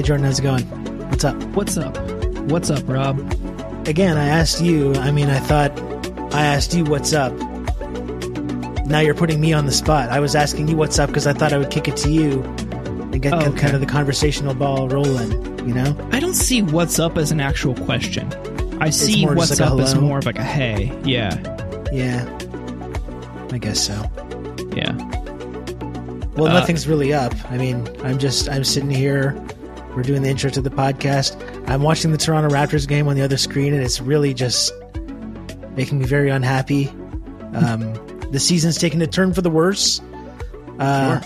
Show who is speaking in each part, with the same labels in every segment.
Speaker 1: Hey, Jordan, how's it going? What's up?
Speaker 2: What's up? What's up, Rob?
Speaker 1: Again, I asked you. I mean, I thought I asked you what's up. Now you're putting me on the spot. I was asking you what's up because I thought I would kick it to you and get
Speaker 2: Oh,
Speaker 1: kind of the conversational ball rolling. You know?
Speaker 2: I don't see what's up as an actual question. I see what's
Speaker 1: like
Speaker 2: up as more of like a hey. Yeah.
Speaker 1: Yeah. I guess so.
Speaker 2: Yeah.
Speaker 1: Well,
Speaker 2: Uh,
Speaker 1: nothing's really up. I mean, I'm just I'm sitting here. We're doing the intro to the podcast. I'm watching the Toronto Raptors game on the other screen, and it's really just making me very unhappy. Um, the season's taking a turn for the worse. Uh,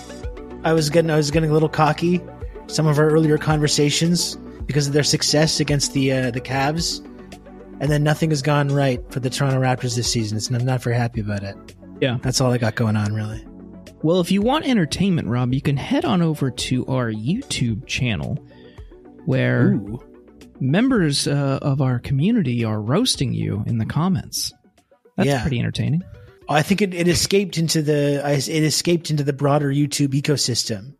Speaker 1: I was getting I was getting a little cocky. Some of our earlier conversations because of their success against the uh, the Cavs, and then nothing has gone right for the Toronto Raptors this season. It's, I'm not very happy about it.
Speaker 2: Yeah.
Speaker 1: That's all I got going on, really.
Speaker 2: Well, if you want entertainment, Rob, you can head on over to our YouTube channel where
Speaker 1: Ooh.
Speaker 2: members uh, of our community are roasting you in the comments. That's
Speaker 1: Yeah.
Speaker 2: pretty entertaining.
Speaker 1: I think it, it escaped into the it escaped into the broader YouTube ecosystem.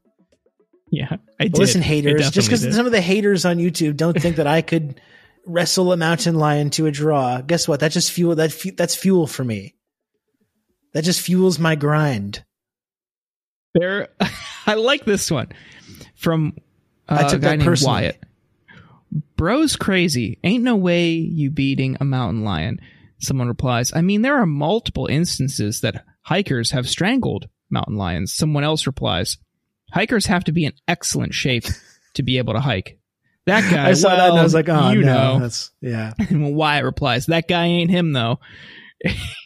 Speaker 2: Yeah, I did.
Speaker 1: Listen, haters, just because some of the haters on YouTube don't think that I could wrestle a mountain lion to a draw. Guess what? That just fuel that fu- that's fuel for me. That just fuels my grind.
Speaker 2: There, I like this one from uh,
Speaker 1: I took
Speaker 2: a guy
Speaker 1: that
Speaker 2: named. Wyatt. Bro's crazy. Ain't no way you beating a mountain lion. Someone replies, I mean, there are multiple instances that hikers have strangled mountain lions. Someone else replies, hikers have to be in excellent shape to be able to hike. That guy,
Speaker 1: I saw that and I was like, oh
Speaker 2: you
Speaker 1: no,
Speaker 2: know.
Speaker 1: that's yeah.
Speaker 2: And Wyatt replies, that guy ain't him though.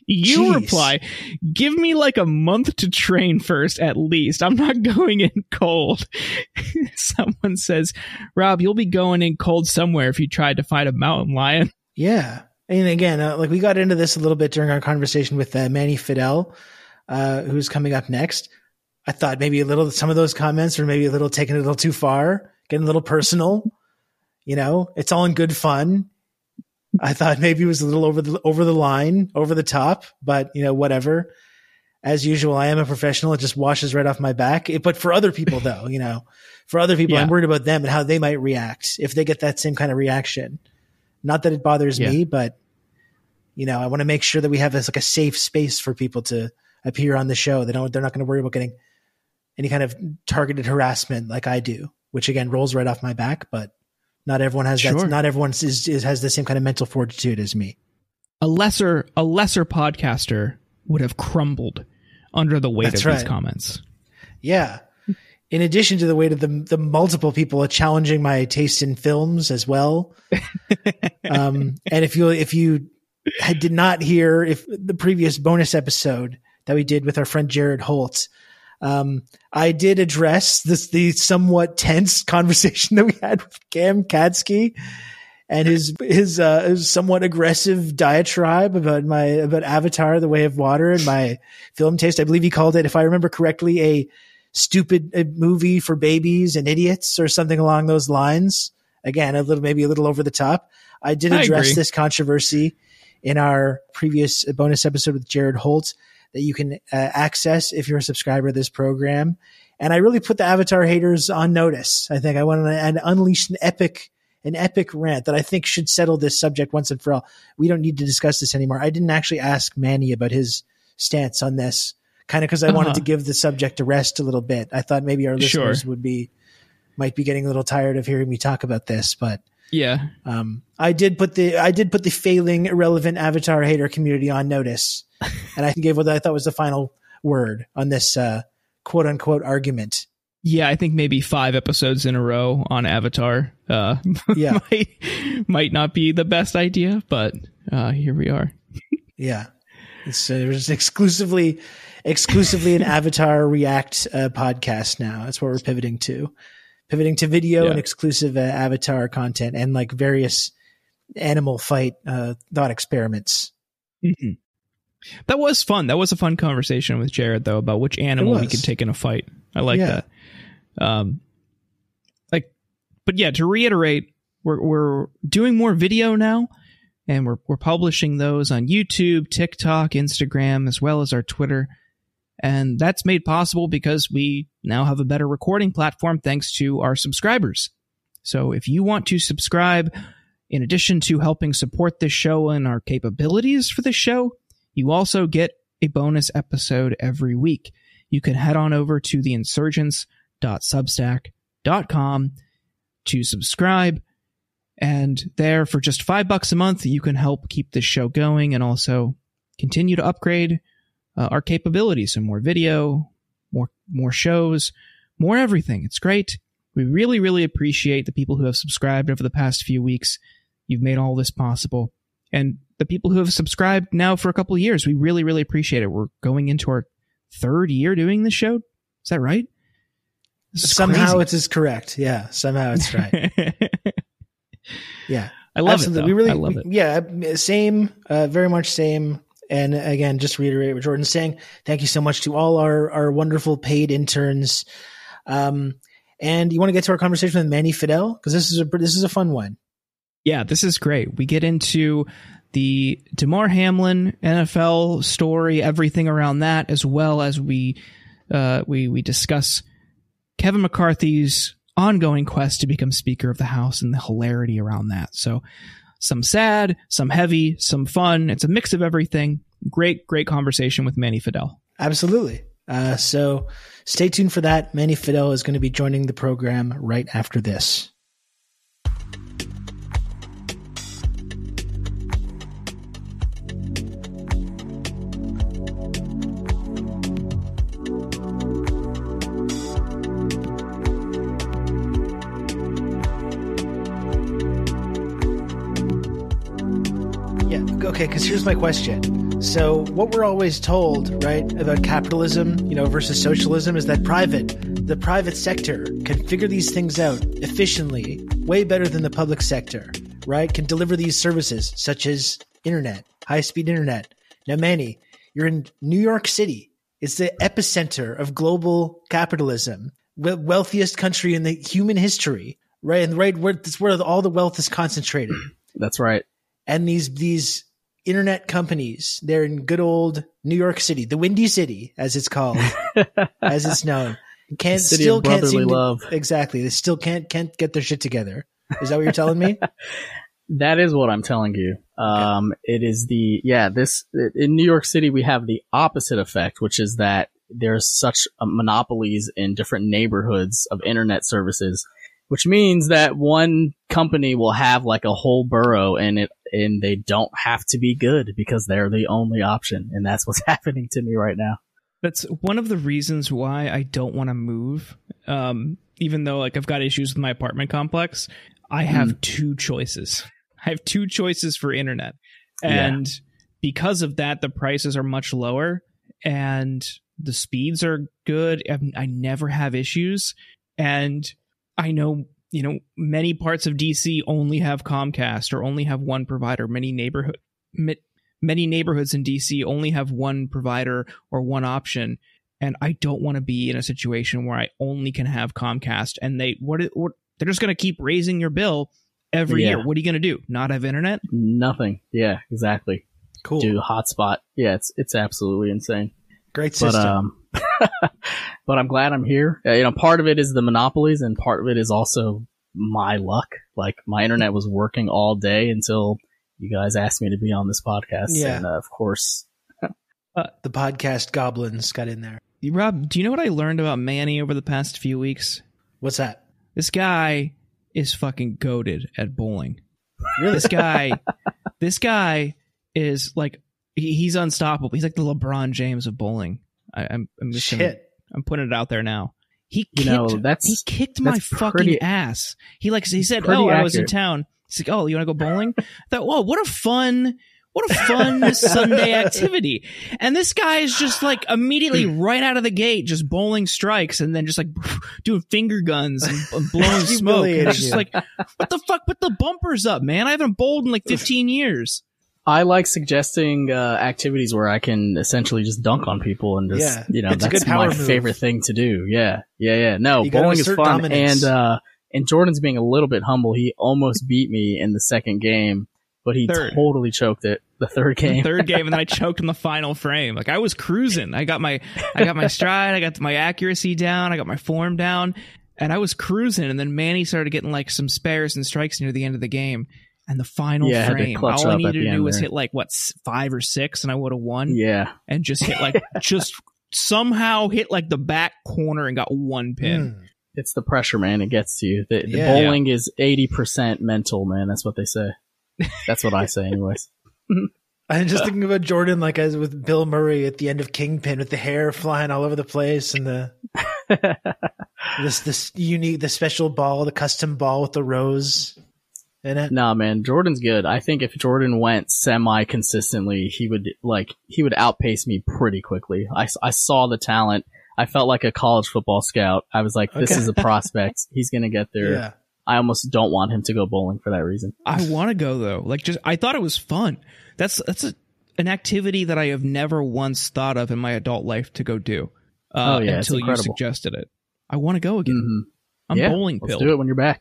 Speaker 2: You
Speaker 1: Jeez.
Speaker 2: reply, give me like a month to train first at least. I'm not going in cold. Someone says, Rob, you'll be going in cold somewhere if you tried to fight a mountain lion.
Speaker 1: Yeah. And again, uh, like we got into this a little bit during our conversation with uh, Manny Fidel, uh, who's coming up next. I thought maybe a little, some of those comments were maybe a little taken a little too far, getting a little personal. You know, it's all in good fun. I thought maybe it was a little over the over the line, over the top, but you know, whatever. As usual, I am a professional. It just washes right off my back. It- but for other people, though, you know, for other people,
Speaker 2: Yeah.
Speaker 1: I'm worried about them and how they might react if they get that same kind of reaction. Not that it bothers
Speaker 2: Yeah.
Speaker 1: me, but you know, I want to make sure that we have this like a safe space for people to appear on the show. They don't, they're not going to worry about getting any kind of targeted harassment like I do, which again rolls right off my back. But not everyone has
Speaker 2: Sure.
Speaker 1: that. Not everyone is, is has the same kind of mental fortitude as me.
Speaker 2: A lesser, a lesser podcaster would have crumbled under the weight
Speaker 1: That's
Speaker 2: of these comments.
Speaker 1: Yeah. In addition to the weight of the the multiple people challenging my taste in films as well. um, and if you if you had, did not hear if the previous bonus episode that we did with our friend Jared Holt, um, I did address this the somewhat tense conversation that we had with Cam Katsky and his his uh his somewhat aggressive diatribe about my about Avatar: The Way of Water and my film taste. I believe he called it, if I remember correctly, a stupid movie for babies and idiots or something along those lines. Again, a little maybe a little over the top. I did address
Speaker 2: agree.
Speaker 1: this controversy in our previous bonus episode with Jared Holt that you can uh, access if you're a subscriber to this program. And I really put the Avatar haters on notice. I think I went on and unleashed an epic, an epic rant that I think should settle this subject once and for all. We don't need to discuss this anymore. I didn't actually ask Manny about his stance on this, kind of because I wanted
Speaker 2: Uh-huh.
Speaker 1: to give the subject a rest a little bit. I thought maybe our
Speaker 2: Sure.
Speaker 1: listeners would be, might be getting a little tired of hearing me talk about this, but
Speaker 2: Yeah.
Speaker 1: um, I did put the I did put the failing irrelevant Avatar hater community on notice, and I gave what I thought was the final word on this uh, quote unquote argument.
Speaker 2: Yeah, I think maybe five episodes in a row on Avatar uh,
Speaker 1: Yeah.
Speaker 2: might, might not be the best idea, but uh, here we are.
Speaker 1: Yeah, it's, uh, it's exclusively exclusively an Avatar React uh, podcast now. That's what we're pivoting to, pivoting to video
Speaker 2: Yeah.
Speaker 1: and exclusive uh, Avatar content and like various animal fight uh, thought experiments.
Speaker 2: That was fun. That was a fun conversation with Jared though about which animal we could take in a fight. I like
Speaker 1: Yeah.
Speaker 2: that. Um, like, but yeah, to reiterate, we're we're doing more video now, and we're we're publishing those on YouTube, TikTok, Instagram, as well as our Twitter. And that's made possible because we now have a better recording platform thanks to our subscribers. So if you want to subscribe, in addition to helping support this show and our capabilities for this show, you also get a bonus episode every week. You can head on over to theinsurgents.substack.com to subscribe. And there, for just five bucks a month, you can help keep this show going and also continue to upgrade uh, our capabilities. So more video, more more shows, more everything. It's great. We really, really appreciate the people who have subscribed over the past few weeks. You've made all this possible. And the people who have subscribed now for a couple of years, we really, really appreciate it. We're going into our third year doing this show. Is that right?
Speaker 1: Somehow crazy. it is correct. Yeah. Somehow it's right. yeah.
Speaker 2: I love Absolutely. it. Though. We really, I love it.
Speaker 1: Yeah. Same, uh, very much same. And again, just reiterate what Jordan's saying. Thank you so much to all our, our wonderful paid interns. Um, and you want to get to our conversation with Manny Fidel? Cause this is a, this is a fun one.
Speaker 2: Yeah, this is great. We get into the Damar Hamlin NFL story, everything around that, as well as we uh, we we discuss Kevin McCarthy's ongoing quest to become Speaker of the House and the hilarity around that. So, some sad, some heavy, some fun. It's a mix of everything. Great, great conversation with Manny Fidel.
Speaker 1: Absolutely. Uh, so, stay tuned for that. Manny Fidel is going to be joining the program right after this. Okay, because here's my question. So, what we're always told, right, about capitalism, you know, versus socialism is that private, the private sector can figure these things out efficiently, way better than the public sector, right? Can deliver these services such as internet, high speed internet. Now, Manny, you're in New York City. It's the epicenter of global capitalism, wealthiest country in the human history, right? And right where it's where all the wealth is concentrated.
Speaker 3: That's right.
Speaker 1: And these these internet companies. They're in good old New York City, the Windy City, as it's called, as it's known. Can't still can't seem
Speaker 3: love.
Speaker 1: To, exactly. They still can't can't get their shit together. Is that what you're telling me?
Speaker 3: that is what I'm telling you. Um, okay. it is the yeah. This in New York City we have the opposite effect, which is that there's such monopolies in different neighborhoods of internet services which means that one company will have like a whole borough and it and they don't have to be good because they're the only option. And that's what's happening to me right now.
Speaker 2: That's one of the reasons why i don't want to move. Um, even though like i've got issues with my apartment complex i have mm. two choices. I have two choices for internet. And yeah. because of that the prices are much lower and the speeds are good. I, I never have issues. And I know, you know, many parts of DC only have Comcast or only have one provider. Many neighborhood many neighborhoods in DC only have one provider or one option. And I don't want to be in a situation where I only can have Comcast and they what, what they're just going to keep raising your bill every yeah. year. What are you going to do? Not have internet?
Speaker 3: Nothing. Yeah, exactly.
Speaker 1: Cool.
Speaker 3: Do hotspot. Yeah, it's it's absolutely insane.
Speaker 1: Great system. But, um,
Speaker 3: but I'm glad I'm here. Uh, you know, part of it is the monopolies and part of it is also my luck. Like my internet was working all day until you guys asked me to be on this podcast. Yeah. And uh, of course,
Speaker 1: uh, the podcast goblins got in there.
Speaker 2: Rob, do you know what I learned about Manny over the past few weeks?
Speaker 1: What's that?
Speaker 2: This guy is fucking goaded at bowling. Really? This guy, this guy is like he's unstoppable. He's like the LeBron James of bowling. I, am I'm, I'm just
Speaker 1: Shit.
Speaker 2: Gonna, I'm putting it out there now. He kicked, you know, that's, he kicked my fucking pretty, ass. He like he said, "Oh, accurate. I was in town." He's like, "Oh, you want to go bowling?" I thought, "Whoa, what a fun." What a fun Sunday activity. And this guy is just like immediately right out of the gate, just bowling strikes and then just like doing finger guns and, and blowing smoke. And it's just like, what the fuck? Put the bumpers up, man. I haven't bowled in like 15 years.
Speaker 3: I like suggesting uh, activities where I can essentially just dunk on people and just yeah, you know that's my move. favorite thing to do. Yeah, yeah, yeah. No, you bowling is fun, dominance. and uh, and Jordan's being a little bit humble. He almost beat me in the second game, but he third. totally choked it. The third game, the
Speaker 2: third game, and then I choked in the final frame. Like I was cruising. I got my I got my stride. I got my accuracy down. I got my form down. and I was cruising, and then Manny started getting like some spares and strikes near the end of the game. And the final
Speaker 3: Yeah,
Speaker 2: frame,
Speaker 3: clutch
Speaker 2: all I needed to do was
Speaker 3: there.
Speaker 2: hit like what five or six, and I would have won.
Speaker 3: Yeah.
Speaker 2: And just hit like just somehow hit like the back corner and got one pin.
Speaker 1: Mm.
Speaker 3: It's the pressure, man. It gets to you. The, the
Speaker 1: Yeah.
Speaker 3: bowling is 80% mental, man. That's what they say. That's what I say, anyways.
Speaker 1: I'm just thinking about Jordan, like as with Bill Murray at the end of Kingpin, with the hair flying all over the place and the this this unique, the special ball, the custom ball with the rose in it.
Speaker 3: nah, man. Jordan's good. I think if Jordan went semi consistently, he would, like, he would outpace me pretty quickly. I, I saw the talent. I felt like a college football scout. I was like, this
Speaker 1: Okay.
Speaker 3: is a prospect. He's going to get there.
Speaker 1: Yeah,
Speaker 3: I almost don't want him to go bowling for that reason.
Speaker 2: I want to go though. Like just I thought it was fun. That's that's a, an activity that I have never once thought of in my adult life to go do. Uh,
Speaker 3: Oh, yeah,
Speaker 2: until you suggested it. I want to go again.
Speaker 3: hmm
Speaker 2: I'm
Speaker 3: yeah,
Speaker 2: bowling
Speaker 3: Let's
Speaker 2: pilled.
Speaker 3: do it when you're back.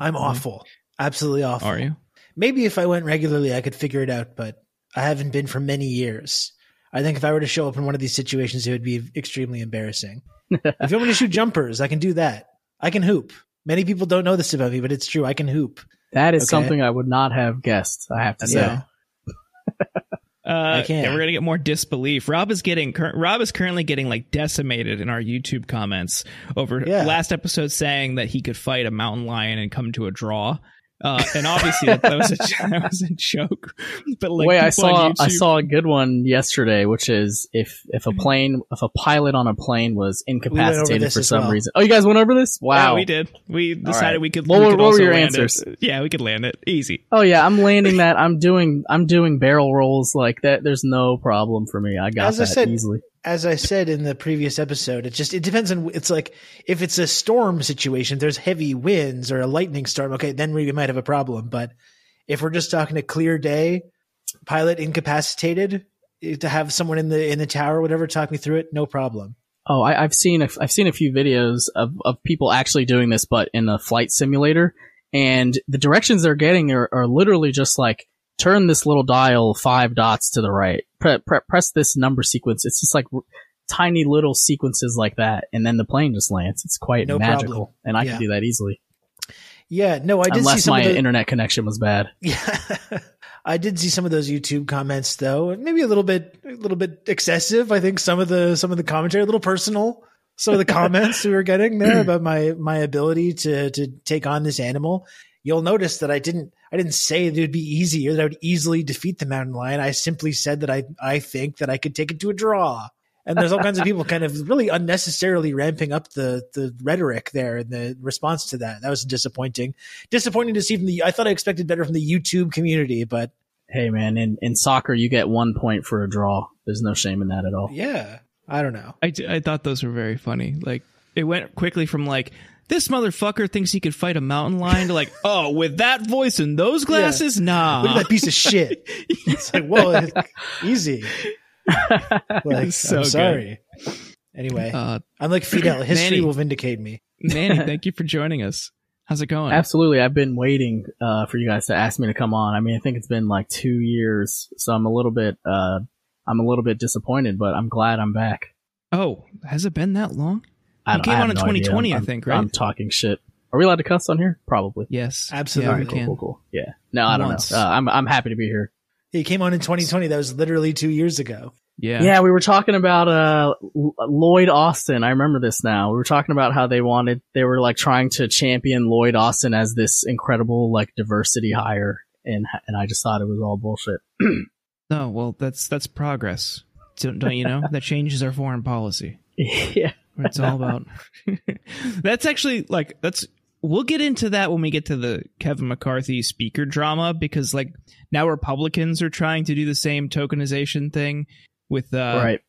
Speaker 1: I'm awful, absolutely awful.
Speaker 2: Are you?
Speaker 1: Maybe if I went regularly, I could figure it out, but I haven't been for many years. I think if I were to show up in one of these situations, it would be extremely embarrassing. if you want me to shoot jumpers, I can do that. I can hoop. Many people don't know this about me, but it's true. I can hoop.
Speaker 3: That is
Speaker 1: Okay.
Speaker 3: something I would not have guessed. I have to say.
Speaker 1: Yeah.
Speaker 2: Uh,
Speaker 1: can't.
Speaker 2: yeah, we're gonna get more disbelief. Rob is getting Rob is currently getting like decimated in our YouTube comments over
Speaker 1: Yeah.
Speaker 2: last episode saying that he could fight a mountain lion and come to a draw. Uh, and obviously that, that was a that was a joke. But like,
Speaker 3: Wait, I
Speaker 2: people on
Speaker 3: saw I saw a good one yesterday, which is if if a plane if a pilot on a plane was incapacitated
Speaker 1: this
Speaker 3: for some
Speaker 1: well.
Speaker 3: reason. Oh, you guys went over this?
Speaker 2: Yeah,
Speaker 3: Wow.
Speaker 2: we did. We decided
Speaker 3: right.
Speaker 2: we could.
Speaker 3: What
Speaker 2: we could
Speaker 3: what were your
Speaker 2: land it.
Speaker 3: answers?
Speaker 2: Yeah, we could land it easy.
Speaker 3: Oh yeah, I'm landing that. I'm doing I'm doing barrel rolls like that. There's no problem for me. I got
Speaker 1: As I
Speaker 3: that
Speaker 1: said-
Speaker 3: easily.
Speaker 1: As I said in the previous episode, it just it depends on. It's like if it's a storm situation, there's heavy winds or a lightning storm. Okay, then we might have a problem. But if we're just talking a clear day, pilot incapacitated, eh, to have someone in the in the tower, whatever, talk me through it, no problem.
Speaker 3: Oh, I, I've seen a, I've seen a few videos of, of people actually doing this, but in a flight simulator, and the directions they're getting are, are literally just like turn this little dial five dots to the right, pre- pre- press this number sequence. It's just like r- tiny little sequences like that, and then the plane just lands. It's quite
Speaker 1: No
Speaker 3: magical,
Speaker 1: problem.
Speaker 3: and I
Speaker 1: Yeah.
Speaker 3: can do that easily,
Speaker 1: Yeah, no, I did see
Speaker 3: unless
Speaker 1: some
Speaker 3: my
Speaker 1: of the,
Speaker 3: internet connection was bad.
Speaker 1: Yeah, I did see some of those YouTube comments though, maybe a little bit, a little bit excessive. I think some of the some of the commentary, a little personal. Some of the comments we were getting there about my my ability to to take on this animal. You'll notice that I didn't I didn't say that it would be easy or that I would easily defeat the mountain lion. I simply said that I I think that I could take it to a draw. And there's all kinds of people kind of really unnecessarily ramping up the the rhetoric there in the response to that. That was disappointing disappointing to see from the. I thought I expected better from the YouTube community, but
Speaker 3: Hey man, in, in soccer you get one point for a draw. There's no shame in that at all.
Speaker 1: yeah, I don't know.
Speaker 2: I, I thought those were very funny. Like it went quickly from like this motherfucker thinks he could fight a mountain lion to like oh with that voice and those glasses nah.
Speaker 1: Look at that piece of shit. It's like, whoa, easy. Like,
Speaker 2: So
Speaker 1: I'm
Speaker 2: good.
Speaker 1: sorry. Anyway,
Speaker 2: Uh,
Speaker 1: I'm like Fidel. History
Speaker 2: Manny.
Speaker 1: will vindicate me.
Speaker 2: Manny, thank you for joining us. How's it going?
Speaker 3: Absolutely. I've been waiting uh, for you guys to ask me to come on. I mean, I think it's been like two years, so I'm a little bit, uh, I'm a little bit disappointed, but I'm glad I'm back.
Speaker 2: Oh, has it been that long?
Speaker 3: I,
Speaker 2: You came
Speaker 3: I have
Speaker 2: on in
Speaker 3: no
Speaker 2: 2020, I
Speaker 3: I'm-
Speaker 2: think, right?
Speaker 3: I'm talking shit. Are we allowed to cuss on here? Probably.
Speaker 2: Yes,
Speaker 1: Absolutely.
Speaker 2: Yeah, we
Speaker 3: cool, cool, cool. Yeah. No, I don't
Speaker 2: Once.
Speaker 3: know. Uh, I'm I'm happy to be here.
Speaker 1: He came on in 2020. That was literally two years ago.
Speaker 2: Yeah.
Speaker 3: Yeah, we were talking about uh L- Lloyd Austin. I remember this now. We were talking about how they wanted they were like trying to champion Lloyd Austin as this incredible like diversity hire and and I just thought it was all bullshit.
Speaker 2: No, well, that's that's progress. Don't, don't you know that changes our foreign policy?
Speaker 3: yeah.
Speaker 2: It's all about. that's actually like that's. We'll get into that when we get to the Kevin McCarthy speaker drama because like now Republicans are trying to do the same tokenization thing with uh
Speaker 3: right.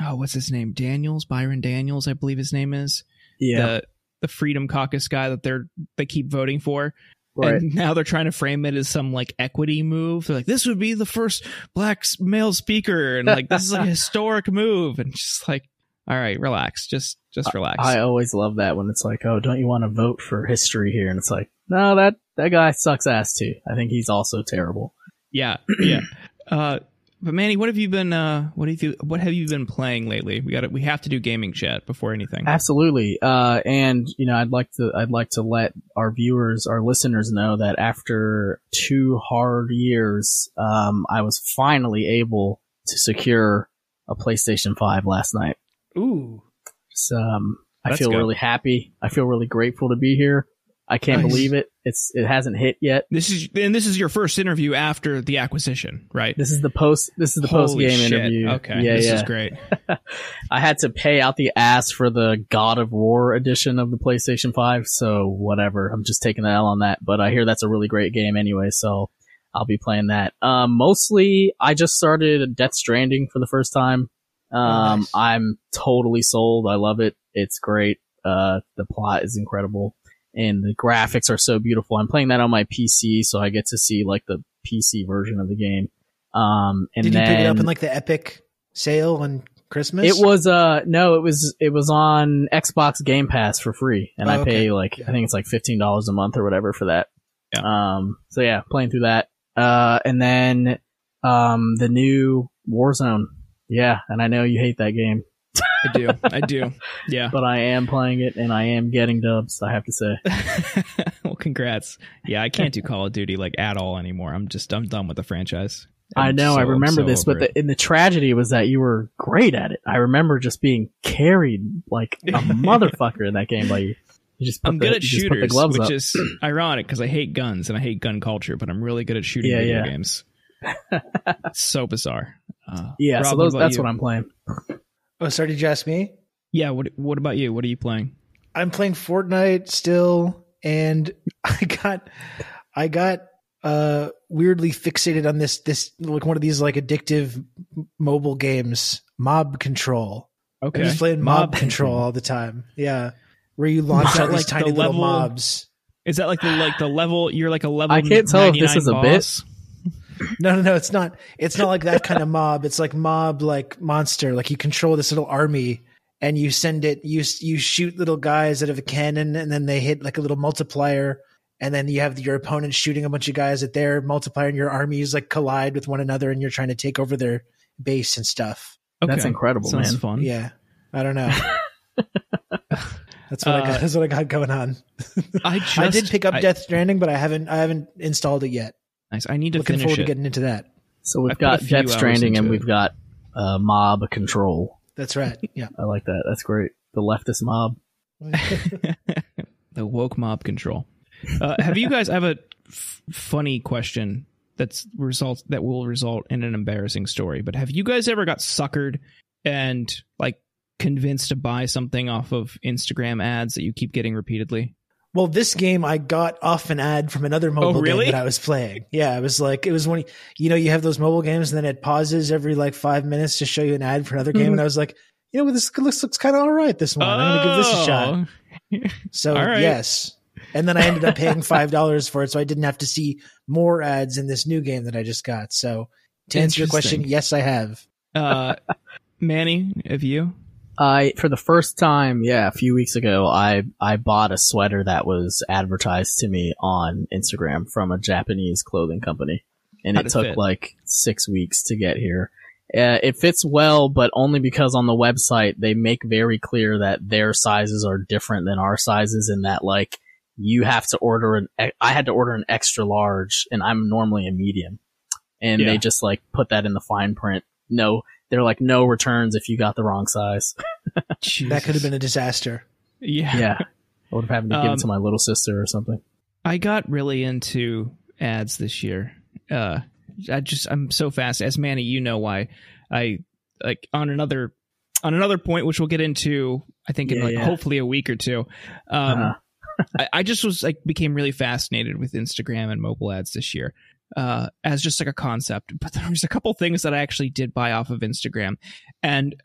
Speaker 2: oh what's his name Daniels Byron Daniels I believe his name is
Speaker 3: Yeah.
Speaker 2: the the Freedom Caucus guy that they're they keep voting for
Speaker 3: right.
Speaker 2: and now they're trying to frame it as some like equity move. They're like, this would be the first black male speaker, and like this is like a historic move, and just like, all right, relax, just just relax.
Speaker 3: I always love that when it's like, oh, don't you want to vote for history here? And it's like, no, that that guy sucks ass too. I think he's also terrible.
Speaker 2: yeah, yeah. Uh, but Manny, what have you been? Uh, what have you? What have you been playing lately? We got. to We have to do gaming chat before anything.
Speaker 3: Absolutely. Uh, and you know, I'd like to, I'd like to let our viewers, our listeners know that after two hard years, um, I was finally able to secure a PlayStation 5 last night.
Speaker 1: Ooh.
Speaker 3: So, um, I
Speaker 2: That's
Speaker 3: feel
Speaker 2: good.
Speaker 3: really happy. I feel really grateful to be here. I can't
Speaker 1: Nice.
Speaker 3: believe it. It's, it hasn't hit yet.
Speaker 2: This is and this is your first interview after the acquisition, right?
Speaker 3: This is the post, this is the post game interview.
Speaker 2: Okay,
Speaker 3: Yeah,
Speaker 2: this
Speaker 3: yeah.
Speaker 2: is great.
Speaker 3: I had to pay out the ass for the God of War edition of the PlayStation 5, so whatever. I'm just taking the L on that, but I hear that's a really great game anyway, so I'll be playing that. Um, mostly, I just started Death Stranding for the first time. Um,
Speaker 1: nice.
Speaker 3: I'm totally sold. I love it. It's great. Uh, the plot is incredible and the graphics are so beautiful. I'm playing that on my PC, so I get to see like the PC version of the game. Um, and
Speaker 1: Did you
Speaker 3: then
Speaker 1: pick it up in like the Epic sale on Christmas?
Speaker 3: it was uh no, it was it was on Xbox Game Pass for free, and
Speaker 1: Oh,
Speaker 3: I
Speaker 1: okay.
Speaker 3: pay like
Speaker 1: Yeah.
Speaker 3: I think it's like fifteen dollars a month or whatever for that.
Speaker 2: Yeah.
Speaker 3: Um. So yeah, playing through that. Uh, and then um the new Warzone. Yeah, and I know you hate that game,
Speaker 2: I do. I do. Yeah.
Speaker 3: but I am playing it, and I am getting dubs. I have to say.
Speaker 2: well, congrats. Yeah, I can't do Call of Duty like at all anymore. I'm just I'm done with the franchise.
Speaker 3: I
Speaker 2: I'm
Speaker 3: know,
Speaker 2: so-
Speaker 3: I remember
Speaker 2: so
Speaker 3: this, but the, and the tragedy was that you were great at it. I remember just being carried like a motherfucker in that game by you. You just put
Speaker 2: I'm
Speaker 3: the,
Speaker 2: good at
Speaker 3: you just put the
Speaker 2: shooters, which
Speaker 3: up.
Speaker 2: is ironic because I hate guns and I hate gun culture, but I'm really good at shooting
Speaker 3: Yeah,
Speaker 2: video
Speaker 3: yeah.
Speaker 2: games. So bizarre. Uh,
Speaker 3: yeah,
Speaker 2: Rob,
Speaker 3: so those, that's
Speaker 2: you?
Speaker 3: what I'm playing.
Speaker 1: Oh, sorry, did you ask me?
Speaker 2: Yeah. What What about you? What are you playing?
Speaker 1: I'm playing Fortnite still, and I got, I got uh weirdly fixated on this this like one of these like addictive mobile games, Mob Control.
Speaker 2: Okay.
Speaker 1: I'm just playing Mob, Control all the time. Yeah, where you launch
Speaker 2: that
Speaker 1: all these
Speaker 2: like the
Speaker 1: tiny little
Speaker 2: level-
Speaker 1: mobs.
Speaker 2: Is that like the like the level? You're like a level.
Speaker 3: I can't tell if this
Speaker 2: 99
Speaker 3: is a bit.
Speaker 2: Boss?
Speaker 1: No, no, no. It's not. It's not like that kind of mob. It's like mob, like monster. Like you control this little army, and you send it. You you shoot little guys out of a cannon, and then they hit like a little multiplier, and then you have your opponent shooting a bunch of guys at their multiplier, and your armies like collide with one another, and you're trying to take over their base and stuff.
Speaker 3: That's incredible,
Speaker 2: Sounds
Speaker 3: man.
Speaker 2: fun.
Speaker 1: Yeah, I don't know. That's what I
Speaker 2: Uh,
Speaker 1: got. That's what I got going on.
Speaker 2: I just
Speaker 1: I did pick up
Speaker 2: I,
Speaker 1: Death Stranding, but I haven't. I haven't installed it yet.
Speaker 2: Nice. I need to
Speaker 1: Looking
Speaker 2: finish
Speaker 1: forward to getting into that.
Speaker 3: So we've
Speaker 2: put
Speaker 3: got
Speaker 2: a
Speaker 3: Death Stranding and
Speaker 2: it.
Speaker 3: we've got uh, Mob Control.
Speaker 1: That's right. Yeah.
Speaker 3: I like that. That's great. The leftist mob.
Speaker 2: the woke mob control. Uh, have you guys? I have a f- funny question that's results that will result in an embarrassing story. But have you guys ever got suckered and like convinced to buy something off of Instagram ads that you keep getting repeatedly?
Speaker 1: Well, this game I got off an ad from another mobile
Speaker 2: Oh, really?
Speaker 1: game that I was playing. Yeah, it was like it was when you know you have those mobile games and then it pauses every like five minutes to show you an ad for another game,
Speaker 2: Mhm.
Speaker 1: and I was like, you know, this looks looks kind of all right. This one, I'm gonna give this a shot.
Speaker 2: Oh.
Speaker 1: So
Speaker 2: all right.
Speaker 1: yes, and then I ended up paying five dollars for it, so I didn't have to see more ads in this new game that I just got. So to answer your question, yes, I have.
Speaker 2: Uh, Manny, have you?
Speaker 3: I for the first time, yeah, a few weeks ago, I I bought a sweater that was advertised to me on Instagram from a Japanese clothing company, and
Speaker 2: How'd
Speaker 3: it took like six weeks to get here. Uh, it fits well, but only because on the website they make very clear that their sizes are different than our sizes, and that like you have to order an. I had to order an extra large, and I'm normally a medium, and
Speaker 2: Yeah.
Speaker 3: they just like put that in the fine print. No, they're like no returns if you got the wrong size.
Speaker 1: That could have been a disaster.
Speaker 2: Yeah.
Speaker 3: Yeah. I would have had to give
Speaker 2: Um,
Speaker 3: it to my little sister or something.
Speaker 2: I got really into ads this year. Uh, I just I'm so fast. As Manny, you know why. I like on another on another point, which we'll get into. I think in
Speaker 3: Yeah,
Speaker 2: like
Speaker 3: yeah.
Speaker 2: hopefully a week or two. Um,
Speaker 3: Uh-huh.
Speaker 2: I, I just was like became really fascinated with Instagram and mobile ads this year. Uh, as just like a concept, but there was a couple things that I actually did buy off of Instagram, and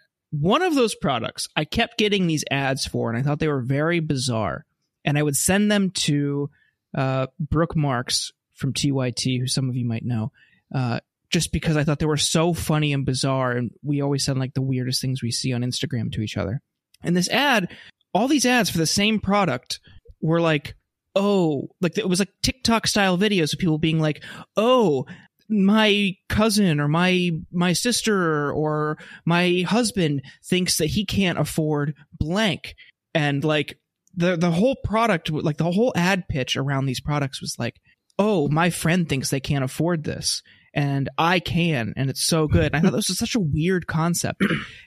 Speaker 2: one of those products I kept getting these ads for, and I thought they were very bizarre. And I would send them to uh, Brooke Marks from TYT, who some of you might know, uh, just because I thought they were so funny and bizarre. And we always send like the weirdest things we see on Instagram to each other. And this ad, all these ads for the same product were like, oh, like it was like TikTok style videos of people being like, oh, my cousin or my my sister or my husband thinks that he can't afford blank. And like the the whole product like the whole ad pitch around these products was like oh my friend thinks they can't afford this and I can and it's so good. And I thought this was such a weird concept.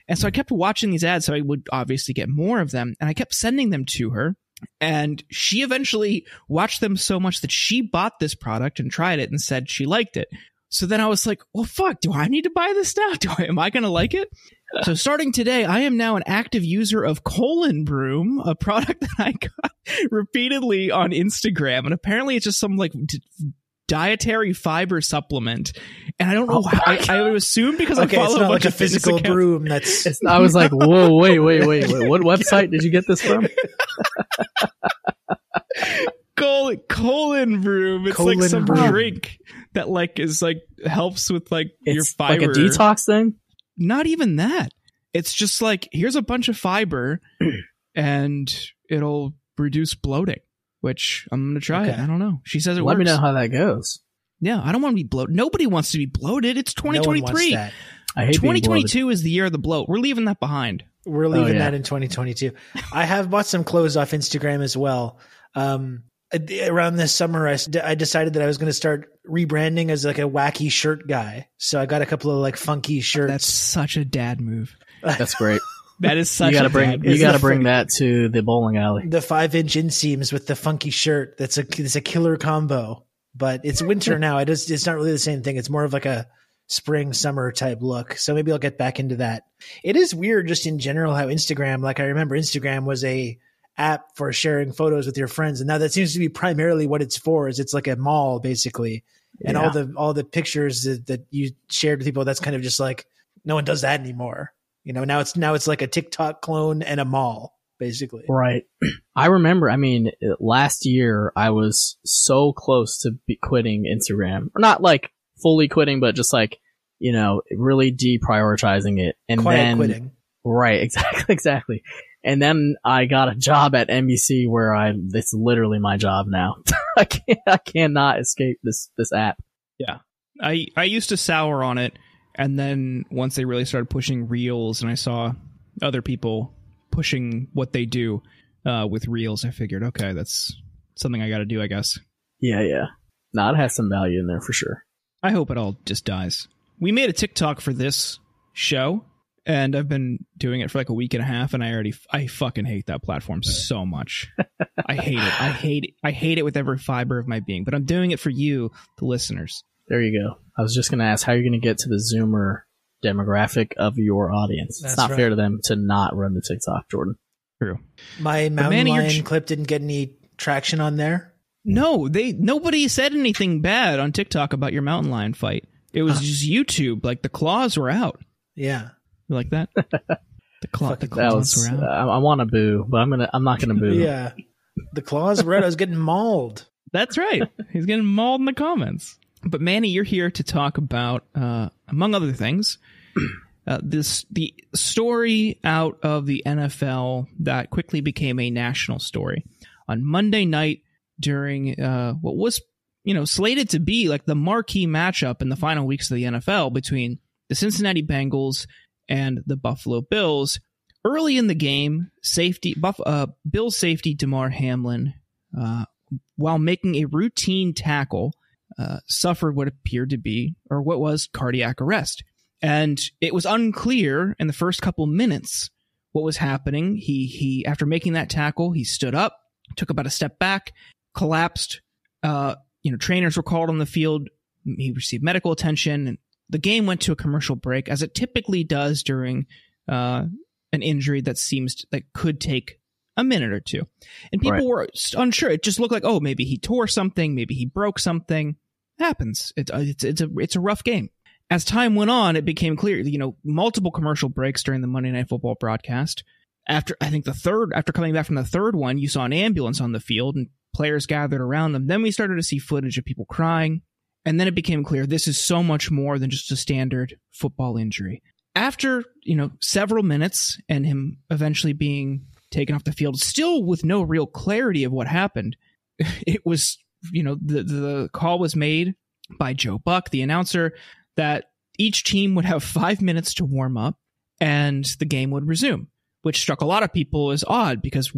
Speaker 2: And so I kept watching these ads so I would obviously get more of them and I kept sending them to her and she eventually watched them so much that she bought this product and tried it and said she liked it. So then I was like, well, fuck, do I need to buy this now? Do I, am I going to like it? So starting today, I am now an active user of Colon Broom, a product that I got repeatedly on Instagram. And apparently it's just some like d- dietary fiber supplement. And I don't know
Speaker 3: Oh
Speaker 2: how, I, I would assume because
Speaker 1: okay,
Speaker 2: I follow
Speaker 1: it's not
Speaker 2: a bunch
Speaker 1: like a
Speaker 2: of
Speaker 1: physical
Speaker 2: accounts.
Speaker 1: broom. That's
Speaker 3: It's, I was like, whoa, wait, wait, wait, wait. What website did you get this from?
Speaker 2: colon, colon broom. It's
Speaker 1: Colon
Speaker 2: like some
Speaker 1: broom.
Speaker 2: drink that like is like helps with like your
Speaker 3: It's like
Speaker 2: fiber.
Speaker 3: a detox thing.
Speaker 2: Not even that. It's just like here's a bunch of fiber, and it'll reduce bloating. Which I'm gonna try it. I don't know. She says it works.
Speaker 3: Let
Speaker 2: works.
Speaker 3: me know how that goes.
Speaker 2: yeah, I don't want to be bloated. Nobody wants to be bloated. It's
Speaker 1: no one wants
Speaker 2: 2023.
Speaker 1: that.
Speaker 3: I hate
Speaker 2: 2022 is the year of the bloat. We're leaving that behind.
Speaker 1: We're leaving
Speaker 3: yeah.
Speaker 1: that in 2022. I have bought some clothes off Instagram as well. Um, around this summer, I, I decided that I was going to start rebranding as like a wacky shirt guy. So I got a couple of like funky shirts.
Speaker 2: That's such a dad move.
Speaker 3: That's great.
Speaker 2: That is such
Speaker 3: you gotta
Speaker 2: a
Speaker 3: bring
Speaker 2: dad
Speaker 3: you gotta bring that to the bowling alley.
Speaker 1: the five inch inseams with the funky shirt. That's a it's a killer combo. But it's winter now. It is it's not really the same thing. It's more of like a spring summer type look. So maybe I'll get back into that. It is weird just in general how Instagram, like I remember Instagram was a app for sharing photos with your friends and now that seems to be primarily what it's for is it's like a mall basically. And all the all the pictures that, that you shared with people that's kind of just like no one does that anymore. You know, now it's now it's like a TikTok clone and a mall basically.
Speaker 3: Right. I remember, I mean, last year I was so close to be quitting Instagram. Or not like fully quitting, but just like, you know, really deprioritizing it. And
Speaker 1: Quiet
Speaker 3: then,
Speaker 1: quitting.
Speaker 3: right, exactly, exactly. And then I got a job at NBC where I, it's literally my job now. I can't, I cannot escape this, this app. Yeah.
Speaker 2: I I used to sour on it, and then once they really started pushing reels, and I saw other people pushing what they do uh, with reels, I figured, okay, that's something I got to do, I guess.
Speaker 3: Yeah, yeah. No, it has some value in there for sure.
Speaker 2: I hope it all just dies. We made a TikTok for this show, and I've been doing it for like a week and a half, and I already I fucking hate that platform so much. I hate it. I hate it. I hate it with every fiber of my being. But I'm doing it for you, the listeners.
Speaker 3: There you go. I was just going to ask how you're going to get to the Zoomer demographic of your audience.
Speaker 1: That's
Speaker 3: it's not
Speaker 1: right.
Speaker 3: fair to them to not run the TikTok, Jordan.
Speaker 2: True.
Speaker 1: My mountain
Speaker 2: Manny,
Speaker 1: lion
Speaker 2: ch-
Speaker 1: clip didn't get any traction on there.
Speaker 2: No, they nobody said anything bad on TikTok about your mountain lion fight. It was
Speaker 1: Huh.
Speaker 2: just YouTube. Like the claws were out.
Speaker 1: Yeah.
Speaker 2: You like that? The claw, the
Speaker 1: Fucking-
Speaker 3: That
Speaker 2: claws
Speaker 3: was.
Speaker 2: were uh,
Speaker 3: I,
Speaker 2: out.
Speaker 3: I want to boo, but I'm gonna. I'm not gonna boo.
Speaker 1: Yeah. The claws were out. I was getting mauled.
Speaker 2: That's right. He's getting mauled in the comments. But Manny, you're here to talk about, uh, among other things, uh, this the story out of the NFL that quickly became a national story on Monday night during uh, what was you know slated to be like the marquee matchup in the final weeks of the NFL between the Cincinnati Bengals and the Buffalo Bills. Early in the game, safety Buff, uh, Bill safety Damar Hamlin, uh, while making a routine tackle, uh, suffered what appeared to be or what was cardiac arrest, and it was unclear in the first couple minutes what was happening. He he after making that tackle, he stood up, took about a step back, collapsed. Uh, you know, trainers were called on the field. He received medical attention, and the game went to a commercial break, as it typically does during uh, an injury that seems to, that could take a minute or two. And people
Speaker 3: Right.
Speaker 2: were unsure. It just looked like, oh, maybe he tore something, maybe he broke something. Happens. It, uh, it's it's a it's a rough game. As time went on, it became clear. You know, multiple commercial breaks during the Monday Night Football broadcast. After I think the third, after coming back from the third one, you saw an ambulance on the field and players gathered around them. Then we started to see footage of people crying, and then it became clear this is so much more than just a standard football injury. After you know several minutes and him eventually being taken off the field, still with no real clarity of what happened, it was you know the the call was made by Joe Buck, the announcer, that each team would have five minutes to warm up and the game would resume, which struck a lot of people as odd because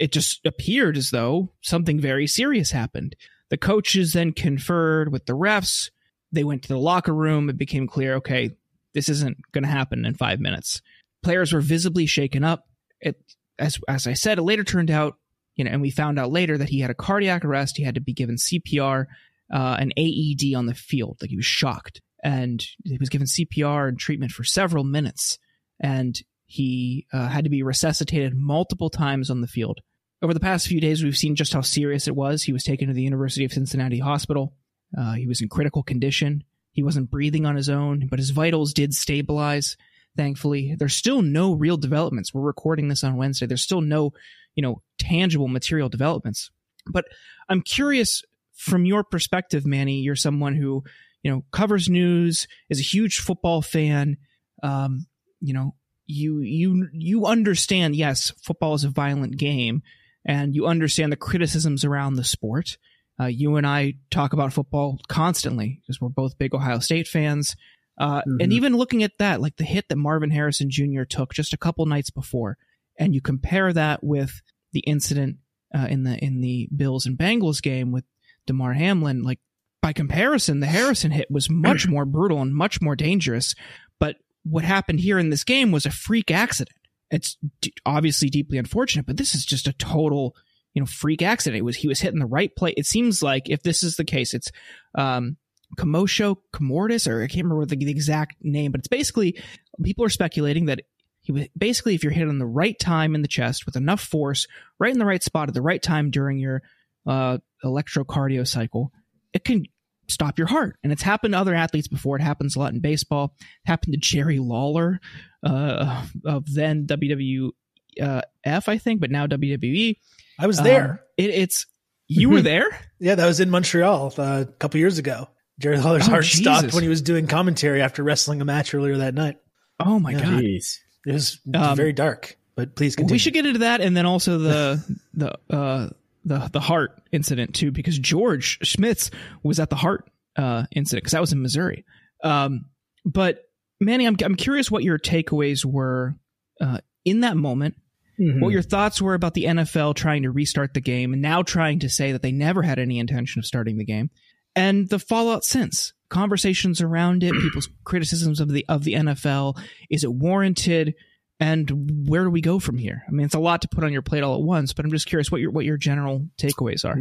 Speaker 2: it just appeared as though something very serious happened. The coaches then conferred with the refs. They went to the locker room. It became clear, okay, this isn't going to happen in five minutes. Players were visibly shaken up. It, as as I said, it later turned out, you know, and we found out later that he had a cardiac arrest. He had to be given CPR, uh, an AED on the field. Like he was shocked, and he was given CPR and treatment for several minutes, and he uh, had to be resuscitated multiple times on the field. Over the past few days, we've seen just how serious it was. He was taken to the University of Cincinnati Hospital. Uh, he was in critical condition. He wasn't breathing on his own, but his vitals did stabilize thankfully. There's still no real developments. We're recording this on Wednesday. There's still no, you know, tangible material developments. But I'm curious from your perspective, Manny, you're someone who, you know, covers news, is a huge football fan. Um, you know, you you you understand, yes, football is a violent game, and you understand the criticisms around the sport. Uh, you and I talk about football constantly because we're both big Ohio State fans. Uh, mm-hmm. And even looking at that, like the hit that Marvin Harrison Jr. took just a couple nights before, and you compare that with the incident uh, in the in the Bills and Bengals game with Damar Hamlin, like by comparison, the Harrison hit was much more brutal and much more dangerous. But what happened here in this game was a freak accident. It's d- obviously deeply unfortunate, but this is just a total, you know, freak accident. It was he was hitting the right place. It seems like if this is the case, it's um, Commotio Cordis, or I can't remember the, the exact name, but it's basically people are speculating that he was basically if you're hit on the right time in the chest with enough force, right in the right spot at the right time during your uh, electrocardio cycle, it can stop your heart. And it's happened to other athletes before. It happens a lot in baseball. It happened to Jerry Lawler uh, of then WWF, I think, but now WWE.
Speaker 1: I was there.
Speaker 2: Um, it, it's you were there.
Speaker 1: yeah, that was in Montreal uh, a couple years ago. Jerry Lawler's oh, heart Jesus. stopped when he was doing commentary after wrestling a match earlier that night.
Speaker 2: Oh my yeah. god,
Speaker 3: Jeez.
Speaker 1: it was um, very dark. But please continue.
Speaker 2: We should get into that, and then also the the uh, the the heart incident too, because George Schmitz was at the heart uh, incident because that was in Missouri. Um, but Manny, I'm I'm curious what your takeaways were uh, in that moment. Mm-hmm. What your thoughts were about the NFL trying to restart the game and now trying to say that they never had any intention of starting the game and the fallout since. Conversations around it people's criticisms of the of the NFL is it warranted? And where do we go from here? I mean it's a lot to put on your plate all at once but i'm just curious what your what your general takeaways are.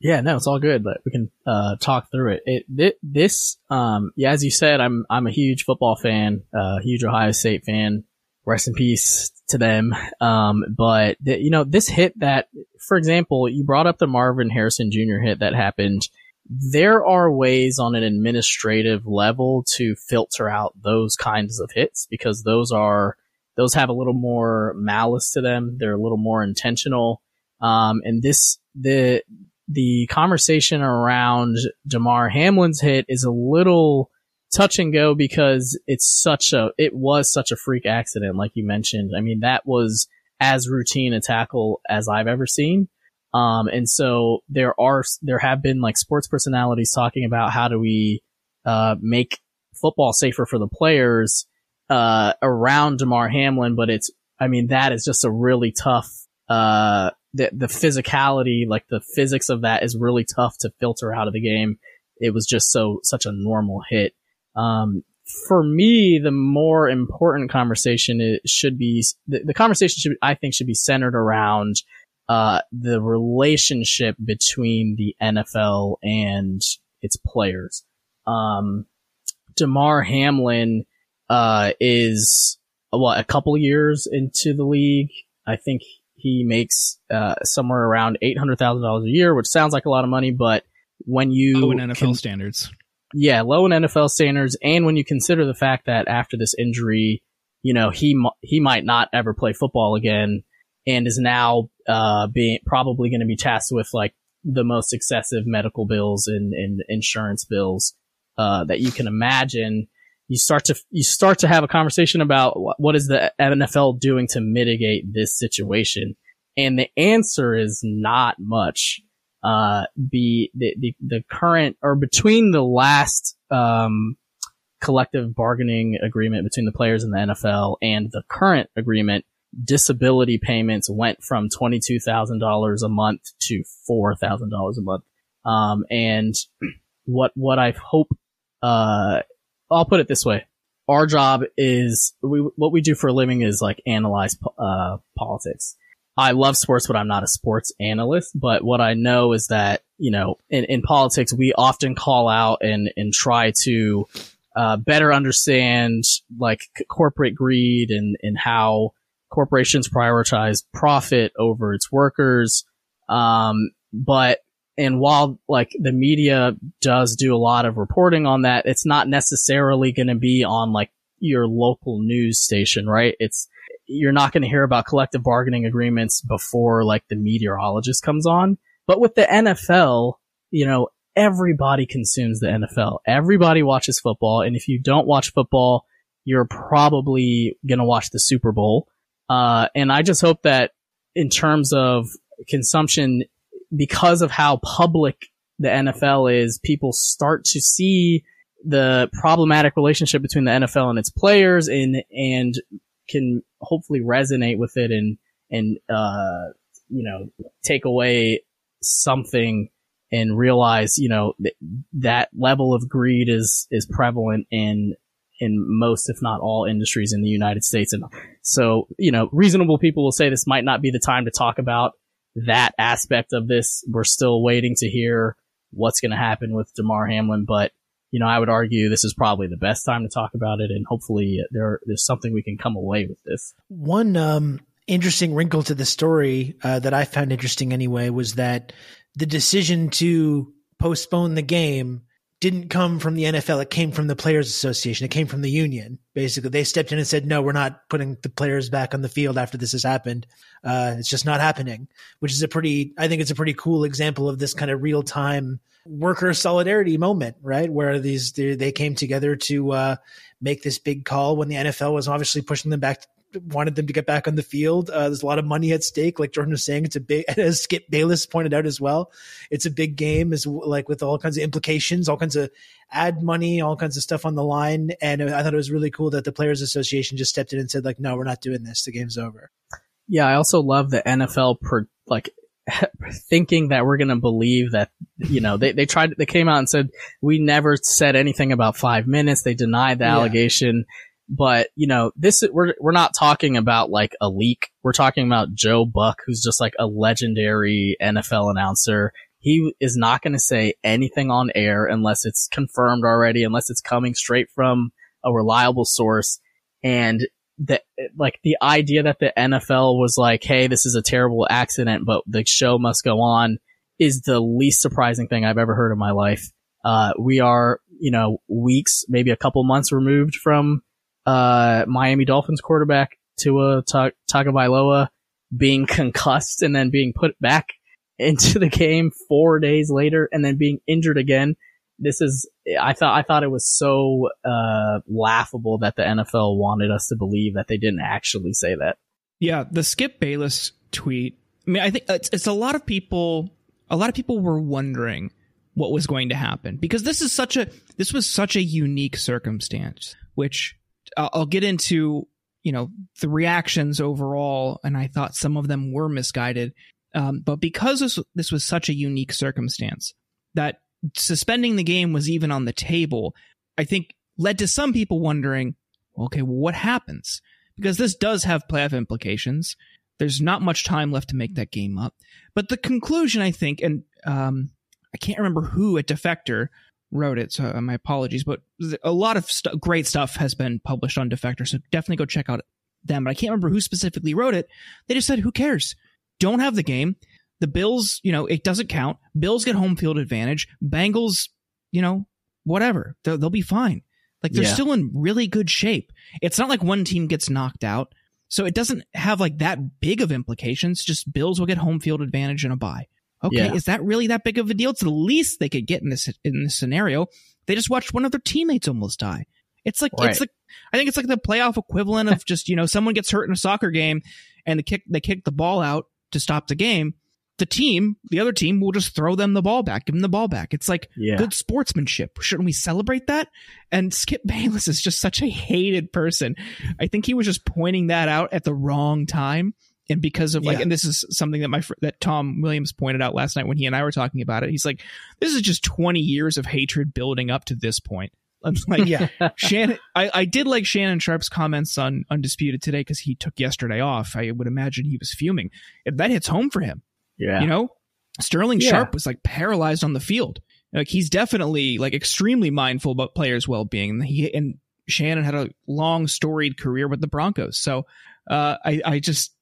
Speaker 3: Yeah no it's all good but we can uh, talk through it. It th- this um yeah as you said i'm i'm a huge football fan uh huge ohio state fan. Rest in peace to them. Um but th- you know this hit that for example you brought up the marvin harrison jr hit that happened there are ways on an administrative level to filter out those kinds of hits because those are those have a little more malice to them. They're a little more intentional. Um, and this the the conversation around Damar Hamlin's hit is a little touch and go because it's such a it was such a freak accident, like you mentioned. I mean, that was as routine a tackle as I've ever seen. Um, and so there are, there have been like sports personalities talking about how do we, uh, make football safer for the players, uh, around Damar Hamlin, but it's, I mean, that is just a really tough, uh, the, the physicality, like the physics of that is really tough to filter out of the game. It was just so, such a normal hit. Um, for me, the more important conversation should be, the, the conversation should, I think should be centered around uh, the relationship between the NFL and its players. Um, Damar Hamlin, uh, is what a couple years into the league. I think he makes, uh, somewhere around $800,000 a year, which sounds like a lot of money, but when you.
Speaker 2: Low in NFL can, standards.
Speaker 3: Yeah, low in NFL standards. And when you consider the fact that after this injury, you know, he, he might not ever play football again and is now uh, being probably going to be tasked with like the most excessive medical bills and, and insurance bills uh, that you can imagine. You start to you start to have a conversation about what, is the NFL doing to mitigate this situation, and the answer is not much. uh, be the, the, the current or between the last, um, collective bargaining agreement between the players in the NFL and the current agreement, disability payments went from $22,000 a month to $4,000 a month. Um, and what, what I hope, uh, I'll put it this way. Our job is, we, what we do for a living is like analyze, uh, politics. I love sports, but I'm not a sports analyst. But what I know is that, you know, in, in politics, we often call out and, and try to, uh, better understand like corporate greed and, and how corporations prioritize profit over its workers. Um, but, and while like the media does do a lot of reporting on that, it's not necessarily going to be on like your local news station, right? It's, you're not going to hear about collective bargaining agreements before like the meteorologist comes on. But with the NFL, you know, everybody consumes the NFL. Everybody watches football. And if you don't watch football, you're probably going to watch the Super Bowl. Uh, and I just hope that in terms of consumption, because of how public the NFL is, people start to see the problematic relationship between the NFL and its players and, and can hopefully resonate with it and, and, uh, you know, take away something and realize, you know, th- that level of greed is, is prevalent in, in most, if not all industries in the United States. And so, you know, reasonable people will say this might not be the time to talk about that aspect of this. We're still waiting to hear what's going to happen with Damar Hamlin, but you know, I would argue this is probably the best time to talk about it, and hopefully there there's something we can come away with this.
Speaker 1: One um, interesting wrinkle to the story uh, that I found interesting anyway was that the decision to postpone the game didn't come from the NFL. It came from the Players Association. It came from the union. Basically, they stepped in and said, "No, we're not putting the players back on the field after this has happened. Uh, it's just not happening." Which is a pretty, I think, it's a pretty cool example of this kind of real time worker solidarity moment, right? Where these they, came together to uh, make this big call when the NFL was obviously pushing them back, wanted them to get back on the field. Uh, there's a lot of money at stake, like Jordan was saying. It's a big, as Skip Bayless pointed out as well. It's a big game, is like with all kinds of implications, all kinds of ad money, all kinds of stuff on the line. And I thought it was really cool that the Players Association just stepped in and said, like, no, we're not doing this. The game's over.
Speaker 3: Yeah, I also love the NFL per like thinking that we're going to believe that, you know, they, they tried, they came out and said, we never said anything about five minutes. They denied the
Speaker 1: Yeah.
Speaker 3: allegation. But, you know, this, we're, we're not talking about like a leak. We're talking about Joe Buck, who's just like a legendary NFL announcer. He is not going to say anything on air unless it's confirmed already, unless it's coming straight from a reliable source. And the like the idea that the NFL was like, "Hey, this is a terrible accident, but the show must go on," is the least surprising thing I've ever heard in my life. Uh, we are, you know, weeks, maybe a couple months removed from uh, Miami Dolphins quarterback Tua Ta- Tagovailoa being concussed and then being put back into the game four days later and then being injured again. This is, I thought, I thought it was so, uh, laughable that the NFL wanted us to believe that they didn't actually say that.
Speaker 2: Yeah, the Skip Bayless tweet. I mean, I think it's, it's a lot of people. A lot of people were wondering what was going to happen because this is such a this was such a unique circumstance. Which I'll, get into. You know the reactions overall, and I thought some of them were misguided. Um, but because this, this was such a unique circumstance that suspending the game was even on the table, I think led to some people wondering, okay, well, what happens? Because this does have playoff implications. There's not much time left to make that game up. But the conclusion, I think, and um, I can't remember who at Defector wrote it, so uh, my apologies, but a lot of st- great stuff has been published on Defector, so definitely go check out them. But I can't remember who specifically wrote it. They just said, who cares? Don't have the game. The Bills, you know, it doesn't count. Bills get home field advantage. Bengals, you know, whatever. They'll, they'll be fine. Like they're
Speaker 3: Yeah.
Speaker 2: still in really good shape. It's not like one team gets knocked out. So it doesn't have like that big of implications. Just Bills will get home field advantage and a bye. Okay,
Speaker 3: Yeah.
Speaker 2: is that really that big of a deal? It's the least they could get in this in this scenario. They just watched one of their teammates almost die. It's like
Speaker 3: Right.
Speaker 2: it's like I think it's like the playoff equivalent of just you know someone gets hurt in a soccer game and the kick they kick the ball out to stop the game. the team, the other team will just throw them the ball back, give them the ball back. It's like
Speaker 3: Yeah.
Speaker 2: good sportsmanship. Shouldn't we celebrate that? And Skip Bayless is just such a hated person. I think he was just pointing that out at the wrong time. And because of like,
Speaker 1: Yeah.
Speaker 2: and this is something that my fr- that Tom Williams pointed out last night when he and I were talking about it. He's like, "This is just twenty years of hatred building up to this point." I'm like,
Speaker 1: yeah,
Speaker 2: Shannon, I, I did like Shannon Sharpe's comments on Undisputed today because he took yesterday off. I would imagine he was fuming. That hits home for him.
Speaker 3: Yeah.
Speaker 2: You know, Sterling
Speaker 1: Yeah.
Speaker 2: Sharpe was like paralyzed on the field. Like he's definitely like extremely mindful about players' well being. And he and Shannon had a long storied career with the Broncos. So uh, I I just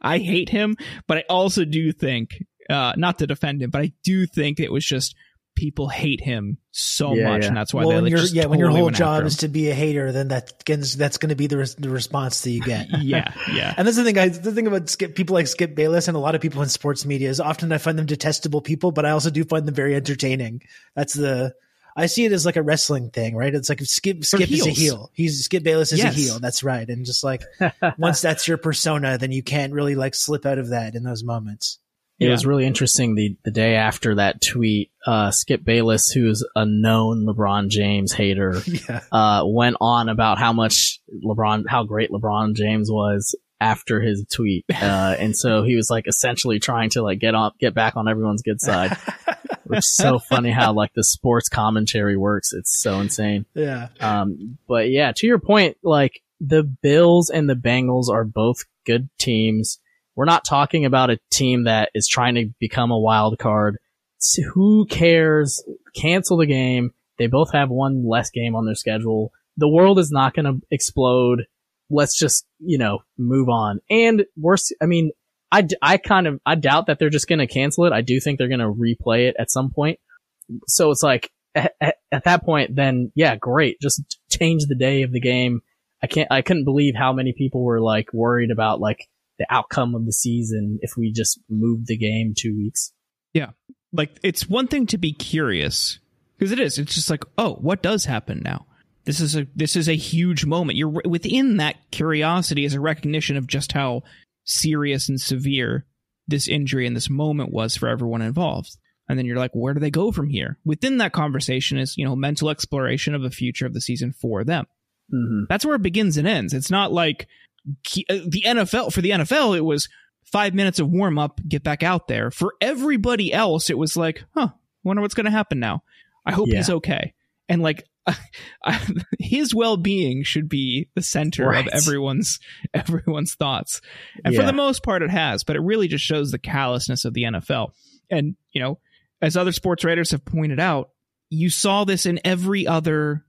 Speaker 2: I hate him, but I also do think uh, not to defend him, but I do think it was just people hate him so
Speaker 3: Yeah,
Speaker 2: much,
Speaker 3: yeah.
Speaker 2: and that's why
Speaker 1: well,
Speaker 2: they
Speaker 1: when
Speaker 2: like,
Speaker 1: your
Speaker 2: just
Speaker 1: yeah, when your whole job is to be a hater, then that that's going to be the res- the response that you get.
Speaker 2: yeah, yeah.
Speaker 1: And that's the thing. I the thing about Skip, people like Skip Bayless and a lot of people in sports media is often I find them detestable people, but I also do find them very entertaining. That's the I see it as like a wrestling thing, right? It's like if Skip Skip is a heel. He's Skip Bayless is
Speaker 2: Yes.
Speaker 1: a heel. That's right. And just like once that's your persona, then you can't really like slip out of that in those moments.
Speaker 3: It
Speaker 2: Yeah.
Speaker 3: was really interesting the, the day after that tweet, uh, Skip Bayless, who's a known LeBron James hater,
Speaker 1: Yeah.
Speaker 3: uh, went on about how much LeBron, how great LeBron James was after his tweet. Uh, and so he was like essentially trying to like get on, get back on everyone's good side, is so funny how like the sports commentary works. It's so insane.
Speaker 1: Yeah.
Speaker 3: Um, but yeah, to your point, like the Bills and the Bengals are both good teams. We're not talking about a team that is trying to become a wild card. So who cares? Cancel the game. They both have one less game on their schedule. The world is not going to explode. Let's just, you know, move on. And worse, I mean, I, I kind of, I doubt that they're just going to cancel it. I do think they're going to replay it at some point. So it's like, at, at, at that point, then yeah, great. Just change the day of the game. I can't, I couldn't believe how many people were like worried about like the outcome of the season if we just moved the game two weeks. Yeah.
Speaker 2: Like it's one thing to be curious because it is it's just like oh what does happen now this is a this is a huge moment you're within that curiosity is a recognition of just how serious and severe this injury and this moment was for everyone involved and then you're like where do they go from here within that conversation is you know mental exploration of the future of the season for them
Speaker 3: Mm-hmm.
Speaker 2: that's where it begins and ends. It's not like uh, the NFL for the NFL. It was five minutes of warm up, get back out there. For everybody else, it was like, huh, wonder what's going to happen now. I hope he's okay. And like his well being should be the center
Speaker 3: Right.
Speaker 2: of everyone's everyone's thoughts. And for the most part, it has. But it really just shows the callousness of the NFL. And you know, as other sports writers have pointed out, you saw this in every other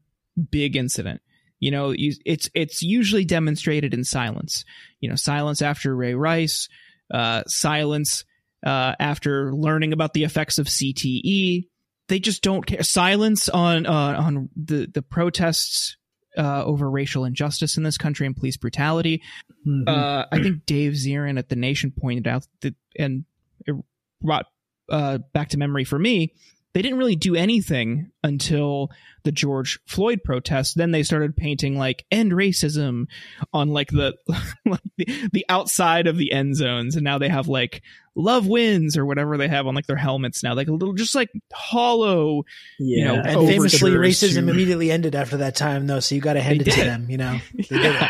Speaker 2: big incident. You know, you, it's it's usually demonstrated in silence. You know, silence after Ray Rice, uh, silence uh, after learning about the effects of CTE. They just don't care. Silence on uh, on the the protests uh, over racial injustice in this country and police brutality.
Speaker 3: Mhm.
Speaker 2: Uh, I think Dave Zirin at the Nation pointed out that, and it brought uh, back to memory for me. They didn't really do anything until the George Floyd protests. Then they started painting like "end racism" on like the like the, the outside of the end zones, and now they have like "love wins" or whatever they have on like their helmets now, like a little just like hollow.
Speaker 3: yeah.
Speaker 2: know,
Speaker 1: And famously, racism
Speaker 2: to-
Speaker 1: immediately ended after that time, though. So you got to hand
Speaker 2: They
Speaker 1: it to
Speaker 2: did.
Speaker 1: them. You know, they did it.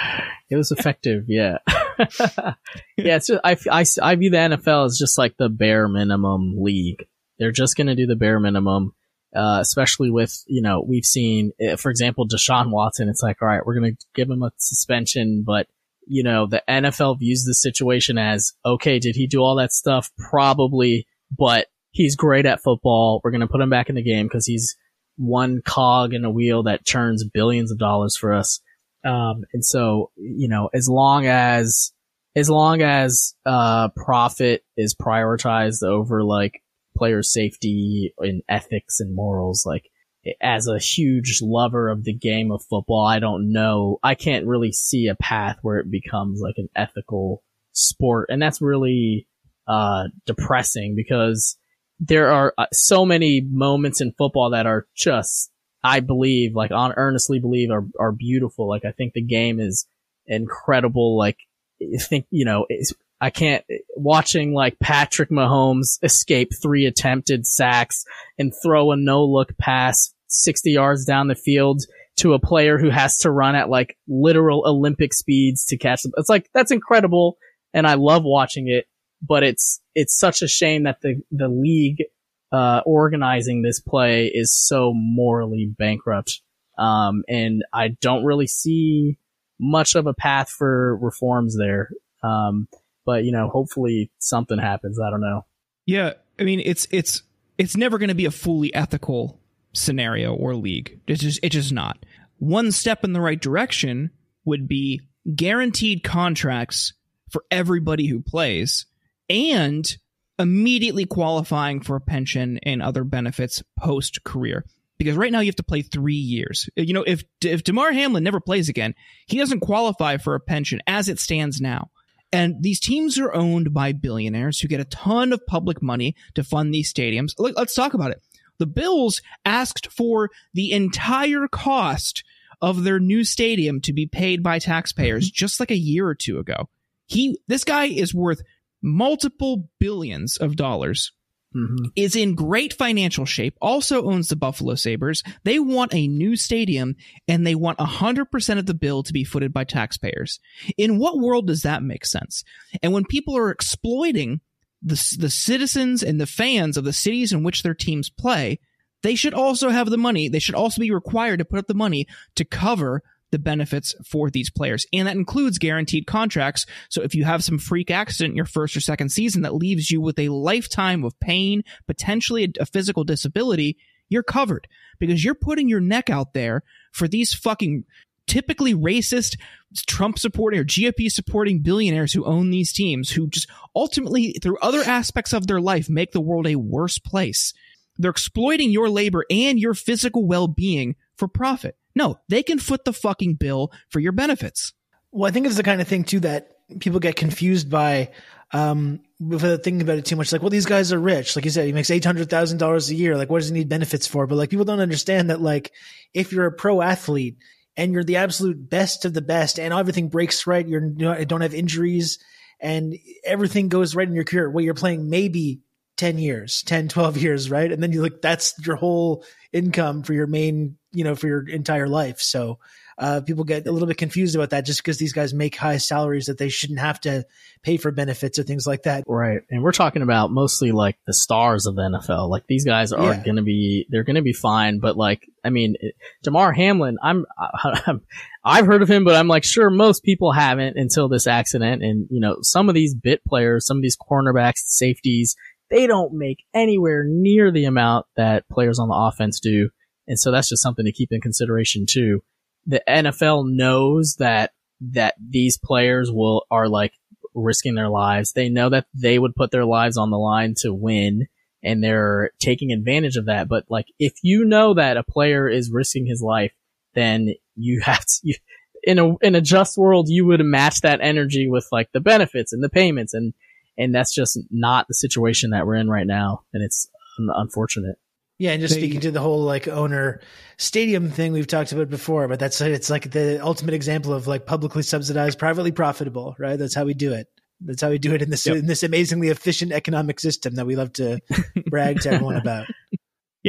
Speaker 3: it was effective. Yeah. yeah. It's just, I, I, I view the NFL as just like the bare minimum league. They're just going to do the bare minimum. Uh, especially with, you know, we've seen, uh, for example, Deshaun Watson. It's like, all right, we're going to give him a suspension, but you know, the NFL views the situation as, okay, did he do all that stuff? Probably, but he's great at football. We're going to put him back in the game because he's one cog in a wheel that churns billions of dollars for us. Um, and so, you know, as long as, as long as, uh, profit is prioritized over like player safety and ethics and morals, like as a huge lover of the game of football, I don't know. I can't really see a path where it becomes like an ethical sport. And that's really, uh, depressing because there are uh, so many moments in football that are just, I believe, like on earnestly believe are, are beautiful. Like I think the game is incredible. Like I think, you know, it's, I can't watching like Patrick Mahomes escape three attempted sacks and throw a no look pass 60 yards down the field to a player who has to run at like literal Olympic speeds to catch them. It's like, that's incredible. And I love watching it, but it's, it's such a shame that the, the league, uh, organizing this play is so morally bankrupt. Um, and I don't really see much of a path for reforms there. Um, but you know, hopefully something happens. I don't know.
Speaker 2: Yeah. I mean, it's, it's, it's never going to be a fully ethical scenario or league. It's just it's just not. One step in the right direction would be guaranteed contracts for everybody who plays and immediately qualifying for a pension and other benefits post career. Because right now you have to play three years. You know, if if Damar Hamlin never plays again, he doesn't qualify for a pension as it stands now. And these teams are owned by billionaires who get a ton of public money to fund these stadiums. Let's talk about it. The Bills asked for the entire cost of their new stadium to be paid by taxpayers mm-hmm. just like a year or two ago. He, this guy is worth multiple billions of dollars. Mm-hmm. Is in great financial shape, also owns the Buffalo Sabres. They want a new stadium and they want 100% of the bill to be footed by taxpayers. In what world does that make sense? And when people are exploiting the, the citizens and the fans of the cities in which their teams play, they should also have the money. They should also be required to put up the money to cover the benefits for these players. And that includes guaranteed contracts. So if you have some freak accident in your first or second season that leaves you with a lifetime of pain, potentially a, a physical disability, you're covered because you're putting your neck out there for these fucking typically racist Trump supporting or GOP supporting billionaires who own these teams who just ultimately through other aspects of their life make the world a worse place. They're exploiting your labor and your physical well-being for profit. No, they can foot the fucking bill for your benefits.
Speaker 1: Well, I think it's the kind of thing too that people get confused by um without thinking about it too much. Like, well, these guys are rich. Like you said, he makes eight hundred thousand dollars a year. Like, what does he need benefits for? But like people don't understand that like if you're a pro athlete and you're the absolute best of the best and everything breaks right. You're, you don't have injuries and everything goes right in your career. Well, you're playing maybe 10 years, 10, 12 years, right? And then you look, that's your whole income for your main, you know, for your entire life. So uh, people get a little bit confused about that just because these guys make high salaries that they shouldn't have to pay for benefits or things like that.
Speaker 3: Right. And we're talking about mostly like the stars of the NFL. Like these guys are yeah. going to be, they're going to be fine. But like, I mean, Damar Hamlin, I'm, I'm, I've heard of him, but I'm like, sure, most people haven't until this accident. And, you know, some of these bit players, some of these cornerbacks, safeties, they don't make anywhere near the amount that players on the offense do. And so that's just something to keep in consideration too the NFL knows that that these players will are like risking their lives. They know that they would put their lives on the line to win and they're taking advantage of that. But like if you know that a player is risking his life, then you have to you, in a in a just world you would match that energy with like the benefits and the payments and and that's just not the situation that we're in right now and it's unfortunate.
Speaker 1: Yeah, and just they, speaking to the whole like owner stadium thing we've talked about before, but that's it's like the ultimate example of like publicly subsidized, privately profitable, right? That's how we do it. That's how we do it in this yep. in this amazingly efficient economic system that we love to brag to everyone about.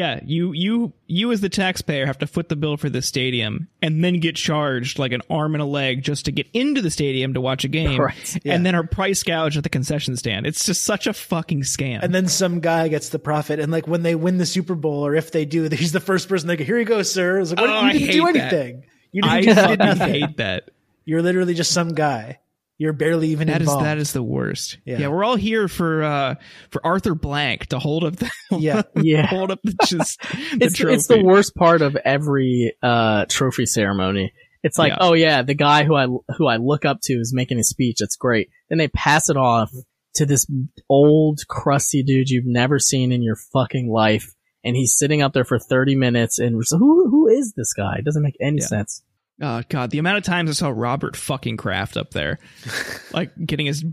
Speaker 2: Yeah, you you you as the taxpayer have to foot the bill for the stadium and then get charged like an arm and a leg just to get into the stadium to watch a game. Right. Yeah. And then are price gouged at the concession stand. It's just such a fucking scam.
Speaker 1: And then some guy gets the profit and like when they win the Super Bowl or if they do, he's the first person they go, Here you go, sir. It's like, oh, you didn't do anything. That.
Speaker 2: You didn't I do anything. I hate that.
Speaker 1: You're literally just some guy. You're barely even
Speaker 2: that
Speaker 1: involved.
Speaker 2: Is, that is the worst. Yeah. yeah. we're all here for uh for Arthur Blank to hold up the
Speaker 1: yeah
Speaker 3: yeah
Speaker 2: hold up the just
Speaker 3: the it's trophy. it's the worst part of every uh trophy ceremony. It's like, yeah. oh yeah, the guy who I who I look up to is making a speech. It's great. Then they pass it off to this old crusty dude you've never seen in your fucking life, and he's sitting up there for thirty minutes. And who who is this guy? It doesn't make any yeah. sense.
Speaker 2: Oh god, the amount of times I saw Robert fucking Kraft up there, like getting his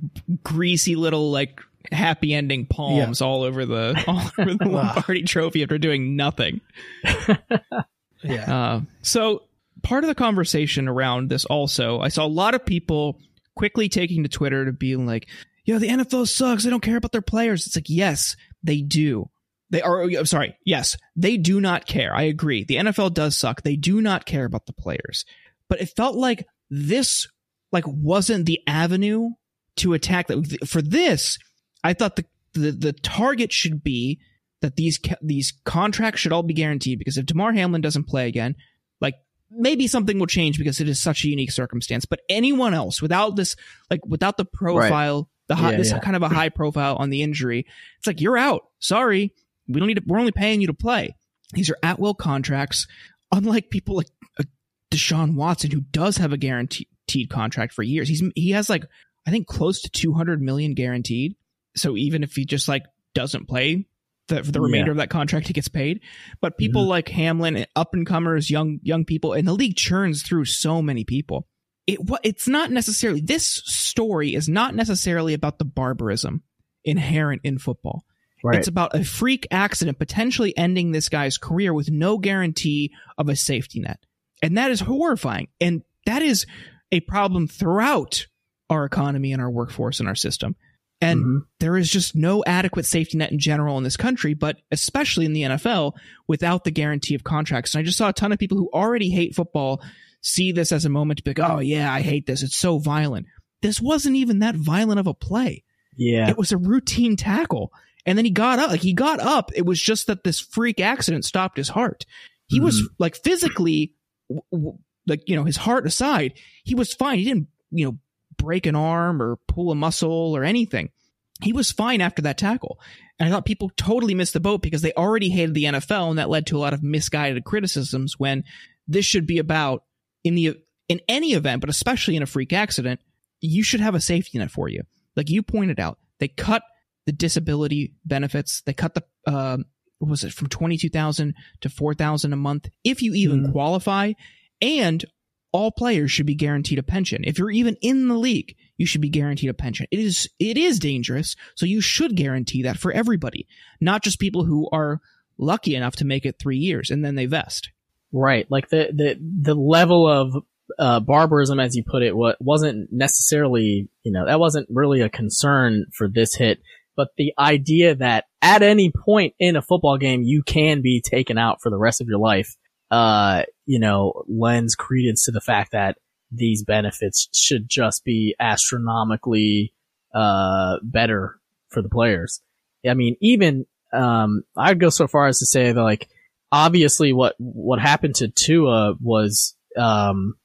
Speaker 2: greasy little like happy ending palms yeah. all over the all over the Lombardi Trophy after doing nothing. yeah. Uh, so part of the conversation around this also, I saw a lot of people quickly taking to Twitter to be like, "Yo, the NFL sucks. They don't care about their players. It's like, yes, they do. They are, oh, I'm sorry. Yes, they do not care. I agree. The NFL does suck. They do not care about the players. But it felt like this, like, wasn't the avenue to attack that. For this, I thought the, the, the target should be that these, these contracts should all be guaranteed because if Damar Hamlin doesn't play again, like, maybe something will change because it is such a unique circumstance. But anyone else without this, like, without the profile, right. the high, yeah, this yeah. kind of a high profile on the injury, it's like, you're out. Sorry we don't need to, we're only paying you to play. These are at will contracts, unlike people like uh, Deshaun Watson, who does have a guaranteed contract for years. He's, he has like, I think close to 200 million guaranteed. So even if he just like doesn't play the, for the remainder yeah. of that contract, he gets paid. But people mm-hmm. like Hamlin, up and comers, young, young people, and the league churns through so many people. It, it's not necessarily, this story is not necessarily about the barbarism inherent in football. Right. It's about a freak accident potentially ending this guy's career with no guarantee of a safety net. And that is horrifying. And that is a problem throughout our economy and our workforce and our system. And mm-hmm. there is just no adequate safety net in general in this country, but especially in the NFL without the guarantee of contracts. And I just saw a ton of people who already hate football see this as a moment to be like, oh, yeah, I hate this. It's so violent. This wasn't even that violent of a play.
Speaker 3: Yeah.
Speaker 2: It was a routine tackle. And then he got up, like he got up. It was just that this freak accident stopped his heart. He mm-hmm. was like physically, w- w- like, you know, his heart aside, he was fine. He didn't, you know, break an arm or pull a muscle or anything. He was fine after that tackle. And I thought people totally missed the boat because they already hated the NFL and that led to a lot of misguided criticisms when this should be about in the, in any event, but especially in a freak accident, you should have a safety net for you. Like you pointed out, they cut the disability benefits. They cut the uh, what was it from twenty two thousand to four thousand a month if you even mm. qualify, and all players should be guaranteed a pension. If you're even in the league, you should be guaranteed a pension. It is it is dangerous, so you should guarantee that for everybody, not just people who are lucky enough to make it three years and then they vest.
Speaker 3: Right, like the the the level of uh, barbarism, as you put it, what wasn't necessarily you know that wasn't really a concern for this hit but the idea that at any point in a football game you can be taken out for the rest of your life, uh, you know, lends credence to the fact that these benefits should just be astronomically uh, better for the players. I mean, even um, I'd go so far as to say that, like, obviously, what what happened to Tua was um,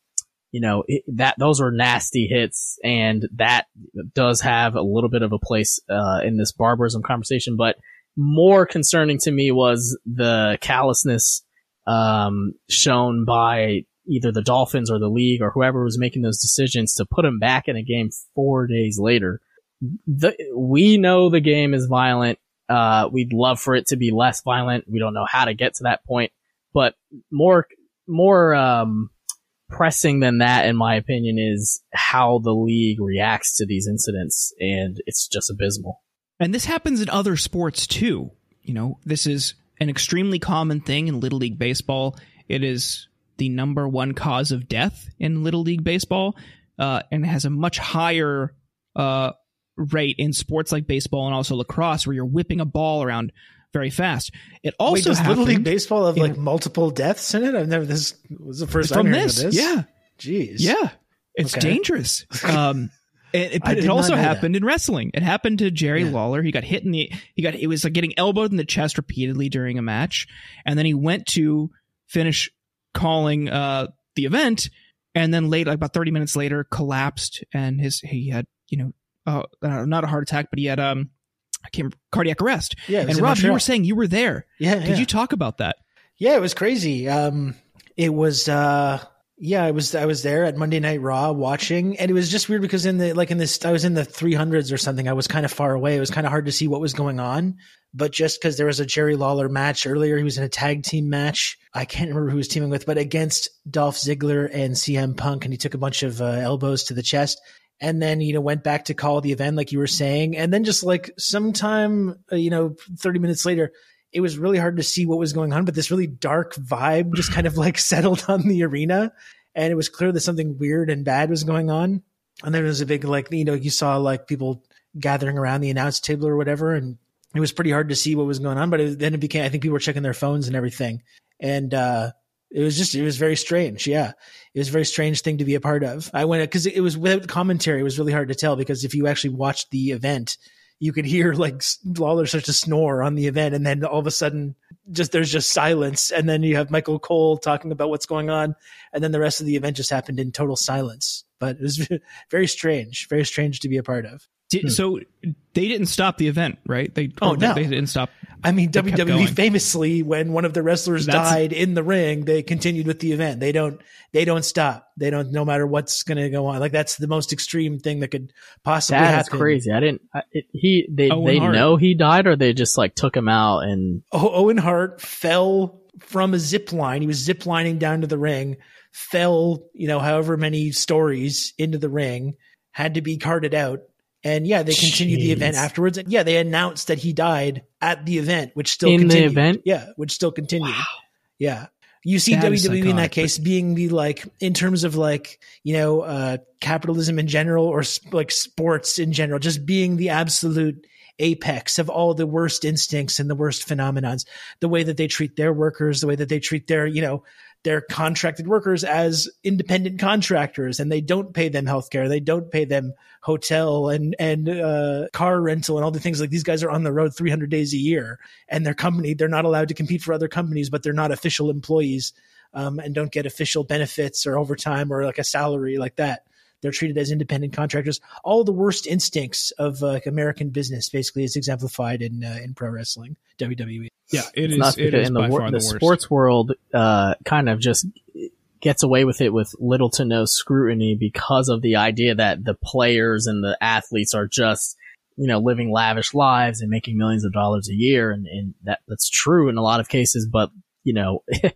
Speaker 3: you know, it, that those were nasty hits, and that does have a little bit of a place uh, in this barbarism conversation. But more concerning to me was the callousness um, shown by either the Dolphins or the league or whoever was making those decisions to put him back in a game four days later. The, we know the game is violent. Uh, we'd love for it to be less violent. We don't know how to get to that point, but more, more, um, pressing than that, in my opinion, is how the league reacts to these incidents, and it's just abysmal.
Speaker 2: And this happens in other sports too. You know, this is an extremely common thing in Little League Baseball. It is the number one cause of death in Little League Baseball, uh, and has a much higher uh, rate in sports like baseball and also lacrosse, where you're whipping a ball around very fast. It also Wait,
Speaker 1: does Little League Baseball have like multiple deaths in it? I've never. This was the first from time this. this.
Speaker 2: Yeah.
Speaker 1: Jeez.
Speaker 2: Yeah. It's okay. dangerous. Um, it, it, it also happened that. in wrestling. It happened to Jerry yeah. Lawler. He got hit in the. He got. It was like getting elbowed in the chest repeatedly during a match, and then he went to finish calling uh, the event, and then late, like about thirty minutes later, collapsed, and his he had you know uh not a heart attack, but he had um I can't cardiac arrest.
Speaker 1: Yeah.
Speaker 2: And Rob, you were saying you were there.
Speaker 1: Yeah.
Speaker 2: Could
Speaker 1: yeah.
Speaker 2: you talk about that?
Speaker 1: Yeah, it was crazy. Um, it was, uh, yeah, I was I was there at Monday Night Raw watching, and it was just weird because in the like in this I was in the 300s or something. I was kind of far away. It was kind of hard to see what was going on. But just because there was a Jerry Lawler match earlier, he was in a tag team match. I can't remember who he was teaming with, but against Dolph Ziggler and CM Punk, and he took a bunch of uh, elbows to the chest and then you know went back to call the event like you were saying. And then just like sometime uh, you know 30 minutes later it was really hard to see what was going on but this really dark vibe just kind of like settled on the arena. And it was clear that something weird and bad was going on. And then there was a big like you know you saw like people gathering around the announce table or whatever, and it was pretty hard to see what was going on. But it, then it became, I think people were checking their phones and everything, and uh, it was just, it was very strange. Yeah, it was a very strange thing to be a part of. I went because it was without commentary. It was really hard to tell because if you actually watched the event, you could hear like Lawler start to snore on the event, and then all of a sudden, just there's just silence, and then you have Michael Cole talking about what's going on, and then the rest of the event just happened in total silence. But it was very strange, very strange to be a part of.
Speaker 2: Did, hmm. so they didn't stop the event, right? They
Speaker 1: oh no,
Speaker 2: they didn't stop.
Speaker 1: I mean, WWE famously, when one of the wrestlers That's, died in the ring, they continued with the event. They don't they don't stop. They don't no matter what's going to go on. Like that's the most extreme thing that could possibly
Speaker 3: that
Speaker 1: happen.
Speaker 3: That's crazy. I didn't. I, it, he they Owen they Hart. know he died, or they just like took him out and.
Speaker 1: Owen Hart fell from a zip line. He was zip lining down to the ring, fell you know however many stories into the ring, had to be carted out and yeah, they continued Jeez. the event afterwards. And yeah, they announced that he died at the event, which still
Speaker 3: in
Speaker 1: continued.
Speaker 3: the event.
Speaker 1: Yeah, which still continued. Wow. Yeah. You see that WWE in that case being the like in terms of like you know uh, capitalism in general or sp- like sports in general, just being the absolute apex of all the worst instincts and the worst phenomenons. The way that they treat their workers, the way that they treat their you know their contracted workers as independent contractors and they don't pay them healthcare. They don't pay them hotel and, and, uh, car rental and all the things like these guys are on the road 300 days a year and their company, they're not allowed to compete for other companies, but they're not official employees, um, and don't get official benefits or overtime or like a salary like that. They're treated as independent contractors. All the worst instincts of uh, American business basically is exemplified in uh, in pro wrestling, WWE.
Speaker 2: Yeah, it is. It is
Speaker 3: in the,
Speaker 2: the,
Speaker 3: the sports world, uh, kind of just gets away with it with little to no scrutiny because of the idea that the players and the athletes are just you know living lavish lives and making millions of dollars a year, and, and that that's true in a lot of cases, but you know.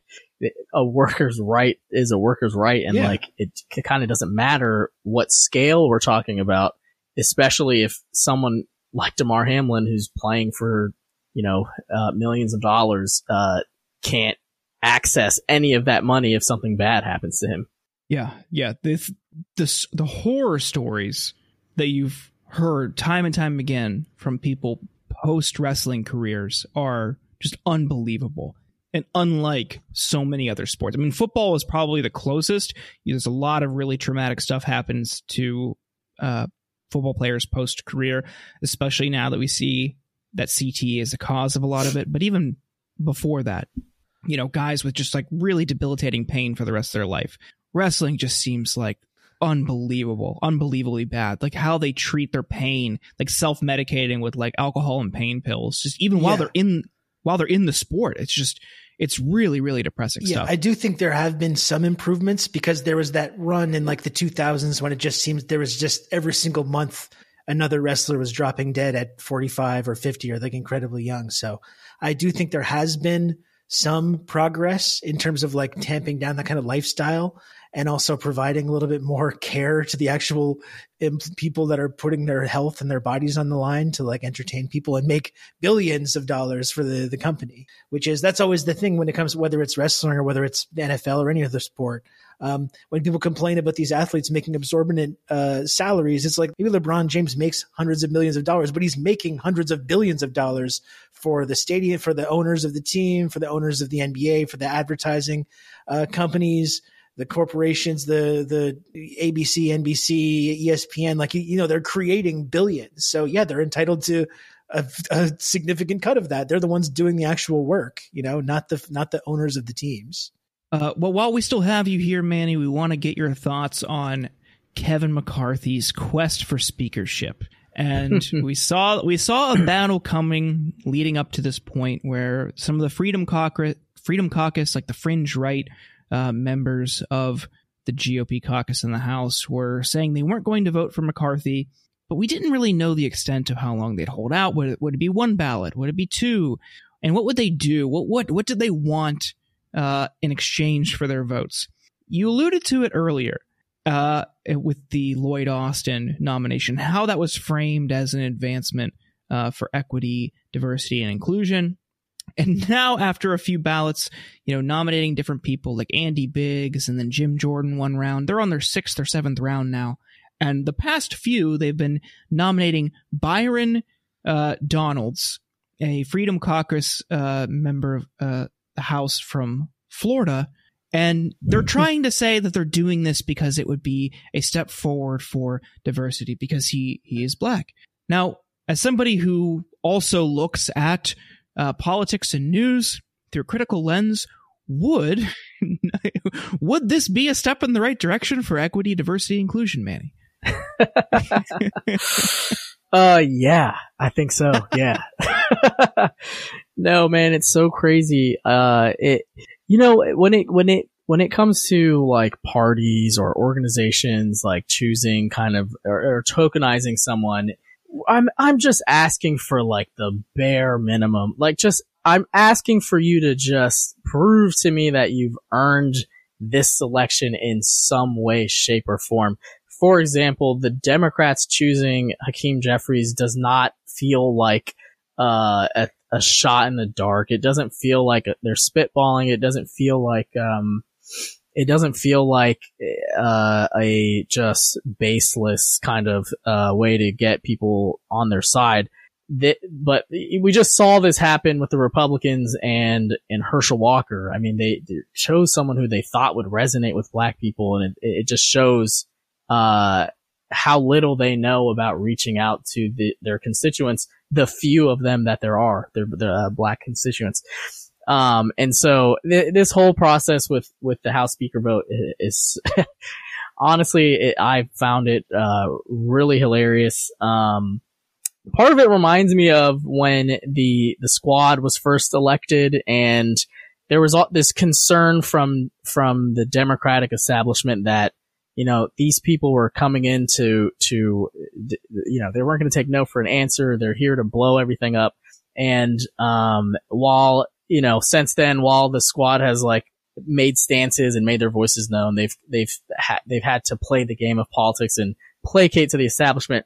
Speaker 3: a worker's right is a worker's right and yeah. like it, it kind of doesn't matter what scale we're talking about especially if someone like Damar Hamlin who's playing for you know, uh, millions of dollars, uh, can't access any of that money if something bad happens to him.
Speaker 2: Yeah, yeah. This, this, the horror stories that you've heard time and time again from people post wrestling careers are just unbelievable and unlike so many other sports. I mean, football is probably the closest. There's a lot of really traumatic stuff happens to uh, football players post career, especially now that we see that CTE is the cause of a lot of it. But even before that, you know, guys with just like really debilitating pain for the rest of their life. Wrestling just seems like unbelievable, unbelievably bad. Like how they treat their pain, like self medicating with like alcohol and pain pills, just even while they're in while they're in the sport. It's just it's really really depressing
Speaker 1: yeah,
Speaker 2: stuff.
Speaker 1: I do think there have been some improvements because there was that run in like the 2000s when it just seems there was just every single month another wrestler was dropping dead at 45 or 50 or like incredibly young. So I do think there has been some progress in terms of like tamping down that kind of lifestyle and also providing a little bit more care to the actual people that are putting their health and their bodies on the line to like entertain people and make billions of dollars for the, the company, which is, that's always the thing when it comes, whether it's wrestling or whether it's NFL or any other sport. Um, when people complain about these athletes making absorbent uh, salaries, it's like maybe LeBron James makes hundreds of millions of dollars, but he's making hundreds of billions of dollars for the stadium, for the owners of the team, for the owners of the NBA, for the advertising uh, companies, the corporations, the the ABC, NBC, ESPN. Like you know, they're creating billions. So yeah, they're entitled to a, a, significant cut of that. They're the ones doing the actual work, you know, not the not the owners of the teams.
Speaker 2: Uh, well, while we still have you here, Manny, we want to get your thoughts on Kevin McCarthy's quest for speakership. And we saw we saw a battle coming leading up to this point where some of the Freedom Caucus, Freedom Caucus, like the fringe right uh, members of the GOP caucus in the House, were saying they weren't going to vote for McCarthy. But we didn't really know the extent of how long they'd hold out. Would it, would it be one ballot? Would it be two? And what would they do? What what what did they want? uh, in exchange for their votes. You alluded to it earlier uh, with the Lloyd Austin nomination, how that was framed as an advancement uh, for equity, diversity, and inclusion. And now, after a few ballots, you know, nominating different people like Andy Biggs and then Jim Jordan one round, they're on their sixth or seventh round now. And the past few, they've been nominating Byron uh, Donalds, a Freedom Caucus uh, member of uh, the House from Florida. And they're trying to say that they're doing this because it would be a step forward for diversity because he, he is black. Now, as somebody who also looks at uh, politics and news through a critical lens, would would this be a step in the right direction for equity, diversity, inclusion, Manny?
Speaker 3: uh, yeah, I think so. Yeah. no, man, it's so crazy. Uh, it, you know, when it, when it, when it comes to like parties or organizations like choosing kind of or, or tokenizing someone, I'm I'm just asking for like the bare minimum. Like just I'm asking for you to just prove to me that you've earned this selection in some way, shape, or form. For example, the Democrats choosing Hakeem Jeffries does not feel like uh, a, a shot in the dark. It doesn't feel like they're spitballing. It doesn't feel like um, it doesn't feel like uh, a just baseless kind of uh, way to get people on their side. That, but we just saw this happen with the Republicans and and Herschel Walker. I mean, they, they chose someone who they thought would resonate with black people, and it, it just shows uh, how little they know about reaching out to the, their constituents, the few of them that there are, their the uh, black constituents. Um, and so th- this whole process with, with the House Speaker vote is, honestly, it, I found it, uh, really hilarious. Um, part of it reminds me of when the, the squad was first elected and there was all this concern from, from the Democratic establishment that, you know, these people were coming in to, to, you know, they weren't going to take no for an answer. They're here to blow everything up. And, um, while you know, since then, while the squad has like made stances and made their voices known, they've they've ha- they've had to play the game of politics and placate to the establishment.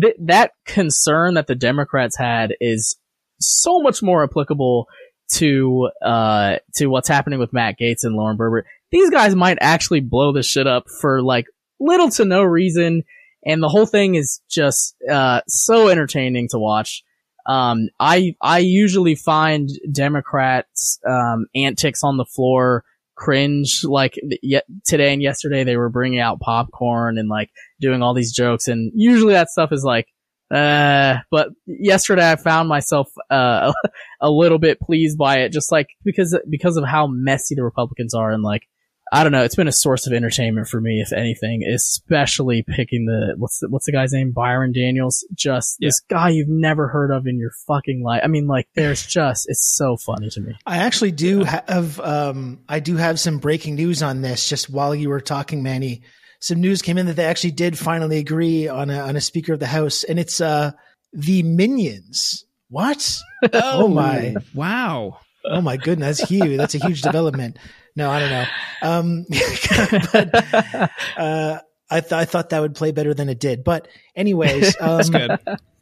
Speaker 3: Th- that concern that the Democrats had is so much more applicable to uh to what's happening with Matt Gaetz and Lauren Boebert. These guys might actually blow this shit up for like little to no reason, and the whole thing is just uh so entertaining to watch. Um, I, I usually find Democrats, um, antics on the floor cringe. Like yet today and yesterday, they were bringing out popcorn and like doing all these jokes. And usually that stuff is like, uh, but yesterday I found myself, uh, a little bit pleased by it, just like because, because of how messy the Republicans are and like, I don't know. It's been a source of entertainment for me, if anything, especially picking the, what's the, what's the guy's name? Byron Daniels. Just yeah. this guy you've never heard of in your fucking life. I mean, like, there's just, it's so funny to me.
Speaker 1: I actually do yeah. have, um, I do have some breaking news on this just while you were talking, Manny. Some news came in that they actually did finally agree on a, on a Speaker of the House, and it's, uh, the Minions. What?
Speaker 2: oh, oh my. Wow.
Speaker 1: Oh my goodness, that's huge. That's a huge development. No, I don't know. Um, but, uh, I, th- I thought that would play better than it did. But anyways, um, that's good.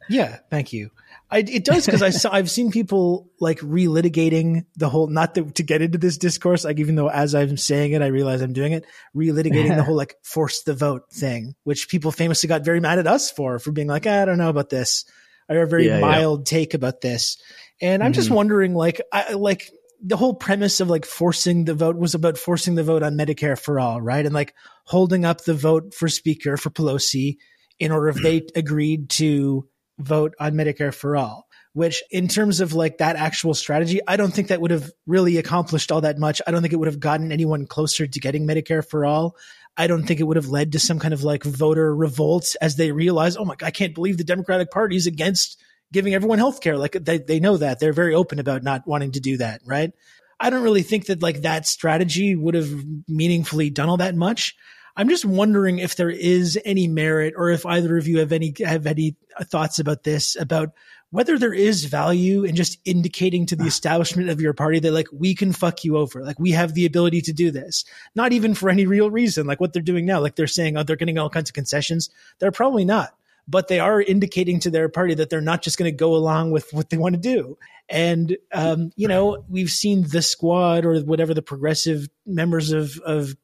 Speaker 1: Yeah, thank you. I, it does because I saw, I've seen people like relitigating the whole, not to, to get into this discourse, like even though as I'm saying it, I realize I'm doing it, relitigating the whole like force the vote thing, which people famously got very mad at us for, for being like, I don't know about this. I have a very yeah, mild yeah. take about this. And I'm mm-hmm. just wondering, like, I, like the whole premise of like forcing the vote was about forcing the vote on Medicare for all, right? And like holding up the vote for Speaker for Pelosi in order if they agreed to vote on Medicare for all. Which, in terms of like that actual strategy, I don't think that would have really accomplished all that much. I don't think it would have gotten anyone closer to getting Medicare for all. I don't think it would have led to some kind of like voter revolt as they realize, oh my God, I can't believe the Democratic Party is against giving everyone health care. Like they, they know that they're very open about not wanting to do that. Right. I don't really think that like that strategy would have meaningfully done all that much. I'm just wondering if there is any merit or if either of you have any, have any thoughts about this, about whether there is value in just indicating to the ah. establishment of your party that like we can fuck you over like we have the ability to do this not even for any real reason like what they're doing now like they're saying oh they're getting all kinds of concessions they're probably not but they are indicating to their party that they're not just going to go along with what they want to do. And, um, you know, we've seen the squad or whatever the progressive members of, of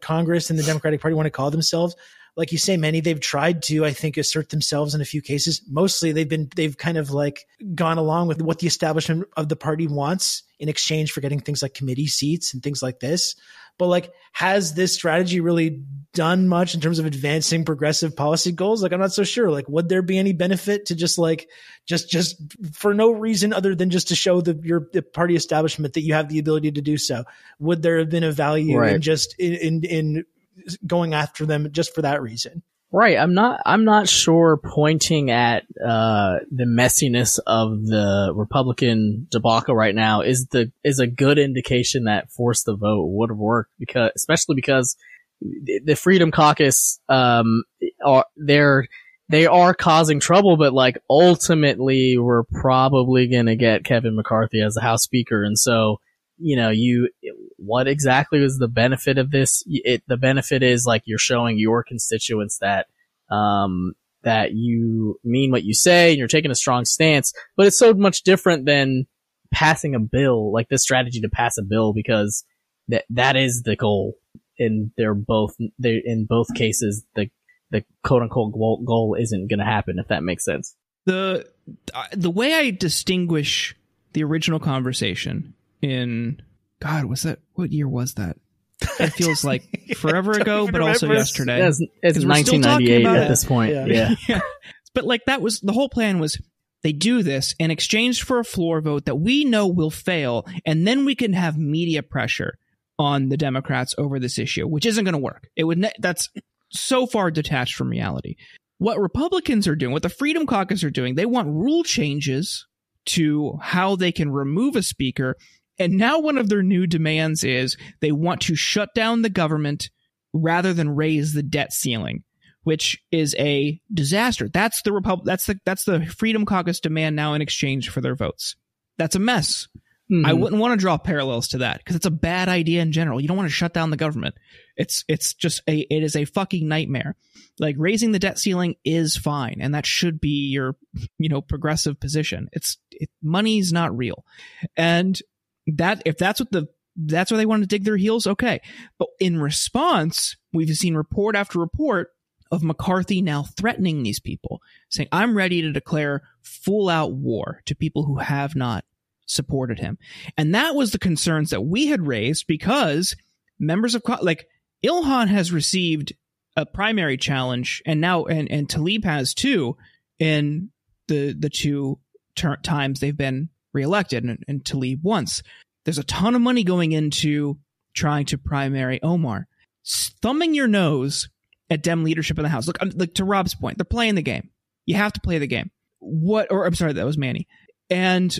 Speaker 1: Congress and the Democratic Party want to call themselves. like you say, Manny they've tried to, I think, assert themselves in a few cases. Mostly they've been, they've kind of like gone along with what the establishment of the party wants in exchange for getting things like committee seats and things like this. But like, has this strategy really done much in terms of advancing progressive policy goals? Like, I'm not so sure. Like, would there be any benefit to just like, just, just for no reason other than just to show the, your the party establishment that you have the ability to do so? Would there have been a value
Speaker 3: Right.
Speaker 1: in just in, in, in going after them just for that reason?
Speaker 3: Right. I'm not. I'm not sure. Pointing at uh, the messiness of the Republican debacle right now is the is a good indication that force the vote would have worked because, especially because the Freedom Caucus, um, are they're they are causing trouble, but like ultimately, we're probably gonna get Kevin McCarthy as the House Speaker, and so you know, you what exactly was the benefit of this? It the benefit is like you're showing your constituents that um that you mean what you say and you're taking a strong stance, but it's so much different than passing a bill, like this strategy to pass a bill because that that is the goal. And they're both they're in both cases the the quote unquote goal, goal isn't going to happen if that makes sense.
Speaker 2: the the way I distinguish the original conversation in God was that what year was that? It feels like forever ago,
Speaker 1: even
Speaker 2: but also
Speaker 1: remember.
Speaker 2: yesterday.
Speaker 3: Yeah, it's, it's
Speaker 2: 'Cause we're still talking
Speaker 3: 1998
Speaker 2: about
Speaker 3: at
Speaker 1: it.
Speaker 3: this point.
Speaker 1: Yeah.
Speaker 3: yeah.
Speaker 2: But like that was the whole plan was they do this in exchange for a floor vote that we know will fail, and then we can have media pressure on the Democrats over this issue, which isn't going to work. It would ne- that's so far detached from reality. What Republicans are doing, what the Freedom Caucus are doing, they want rule changes to how they can remove a speaker. And now one of their new demands is they want to shut down the government rather than raise the debt ceiling which is a disaster. That's the Repub- that's the that's the Freedom Caucus demand now in exchange for their votes. That's a mess.
Speaker 3: Mhm.
Speaker 2: I wouldn't want to draw parallels to that because it's a bad idea in general. You don't want to shut down the government. It's it's just a it is a fucking nightmare. Like raising the debt ceiling is fine, and that should be your you know progressive position. It's it, money's not real, and that if that's what the that's where they want to dig their heels, okay. But in response, we've seen report after report of McCarthy now threatening these people, saying, I'm ready to declare full out war to people who have not supported him. And that was the concerns that we had raised because members of, like, Ilhan has received a primary challenge and now, and, and Tlaib has too in the, the two ter- times they've been reelected and, and Tlaib once. There's a ton of money going into trying to primary Omar. Thumbing your nose at Dem leadership in the House. Look, like to Rob's point, they're playing the game. You have to play the game. What? Or I'm sorry, that was Manny. And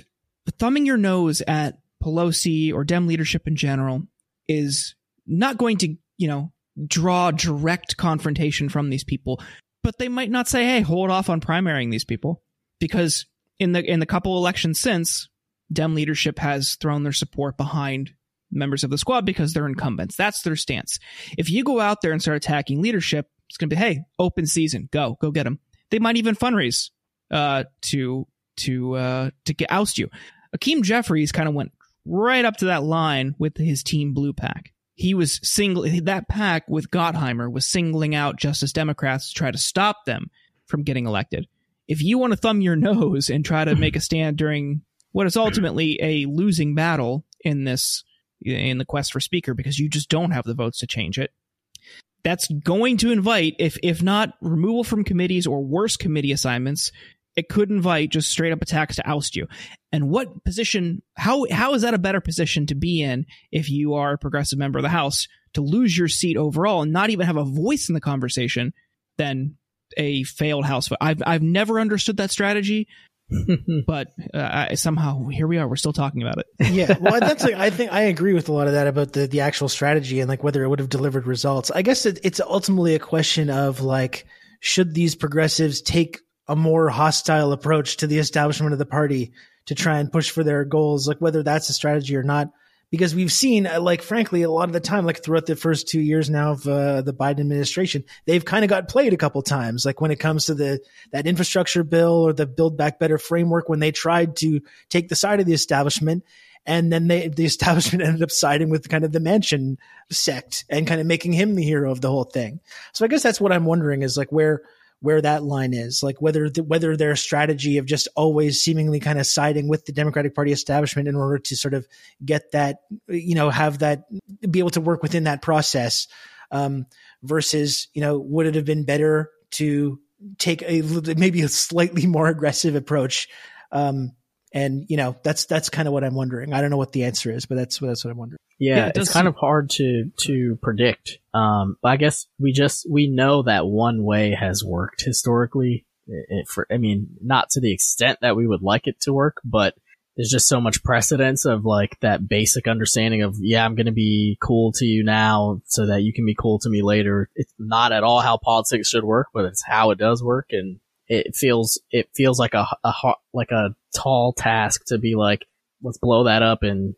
Speaker 2: thumbing your nose at Pelosi or Dem leadership in general is not going to, you know, draw direct confrontation from these people. But they might not say, "Hey, hold off on primarying these people," because in the in the couple elections since, Dem leadership has thrown their support behind members of the squad because they're incumbents. That's their stance. If you go out there and start attacking leadership, it's going to be, hey, open season, go, go get them. They might even fundraise uh, to to uh, to get oust you. Hakeem Jeffries kind of went right up to that line with his team Blue PAC. He was single that PAC with Gottheimer was singling out Justice Democrats to try to stop them from getting elected. If you want to thumb your nose and try to make a stand during what is ultimately a losing battle in this in the quest for speaker because you just don't have the votes to change it. That's going to invite, if if not removal from committees or worse committee assignments, it could invite just straight up attacks to oust you. And what position? How how is that a better position to be in if you are a progressive member of the House to lose your seat overall and not even have a voice in the conversation than a failed House? I've I've never understood that strategy, but uh, I, somehow here we are. We're still talking about it.
Speaker 1: yeah, well, that's like, I think I agree with a lot of that about the the actual strategy and like whether it would have delivered results. I guess it, it's ultimately a question of like should these progressives take a more hostile approach to the establishment of the party to try and push for their goals, like whether that's a strategy or not. Because we've seen, uh, like, frankly, a lot of the time, like throughout the first two years now of uh, the Biden administration, they've kind of got played a couple times. Like when it comes to the that infrastructure bill or the Build Back Better framework, when they tried to take the side of the establishment, And then they, the establishment ended up siding with kind of the Manchin sect and kind of making him the hero of the whole thing. So I guess that's what I'm wondering is like where, where that line is, like whether the, whether their strategy of just always seemingly kind of siding with the Democratic Party establishment in order to sort of get that, you know, have that be able to work within that process, um, versus you know would it have been better to take a maybe a slightly more aggressive approach, um, and you know that's that's kind of what I'm wondering. I don't know what the answer is, but that's that's what I'm wondering.
Speaker 3: Yeah,
Speaker 2: Yeah, it
Speaker 3: it's kind of hard to to predict. Um, but I guess we just we know that one way has worked historically. It, it- for I mean, not to the extent that we would like it to work, but there's just so much precedence of like that basic understanding of yeah, I'm going to be cool to you now so that you can be cool to me later. It's not at all how politics should work, but it's how it does work, and it feels it feels like a, a like a tall task to be like let's blow that up and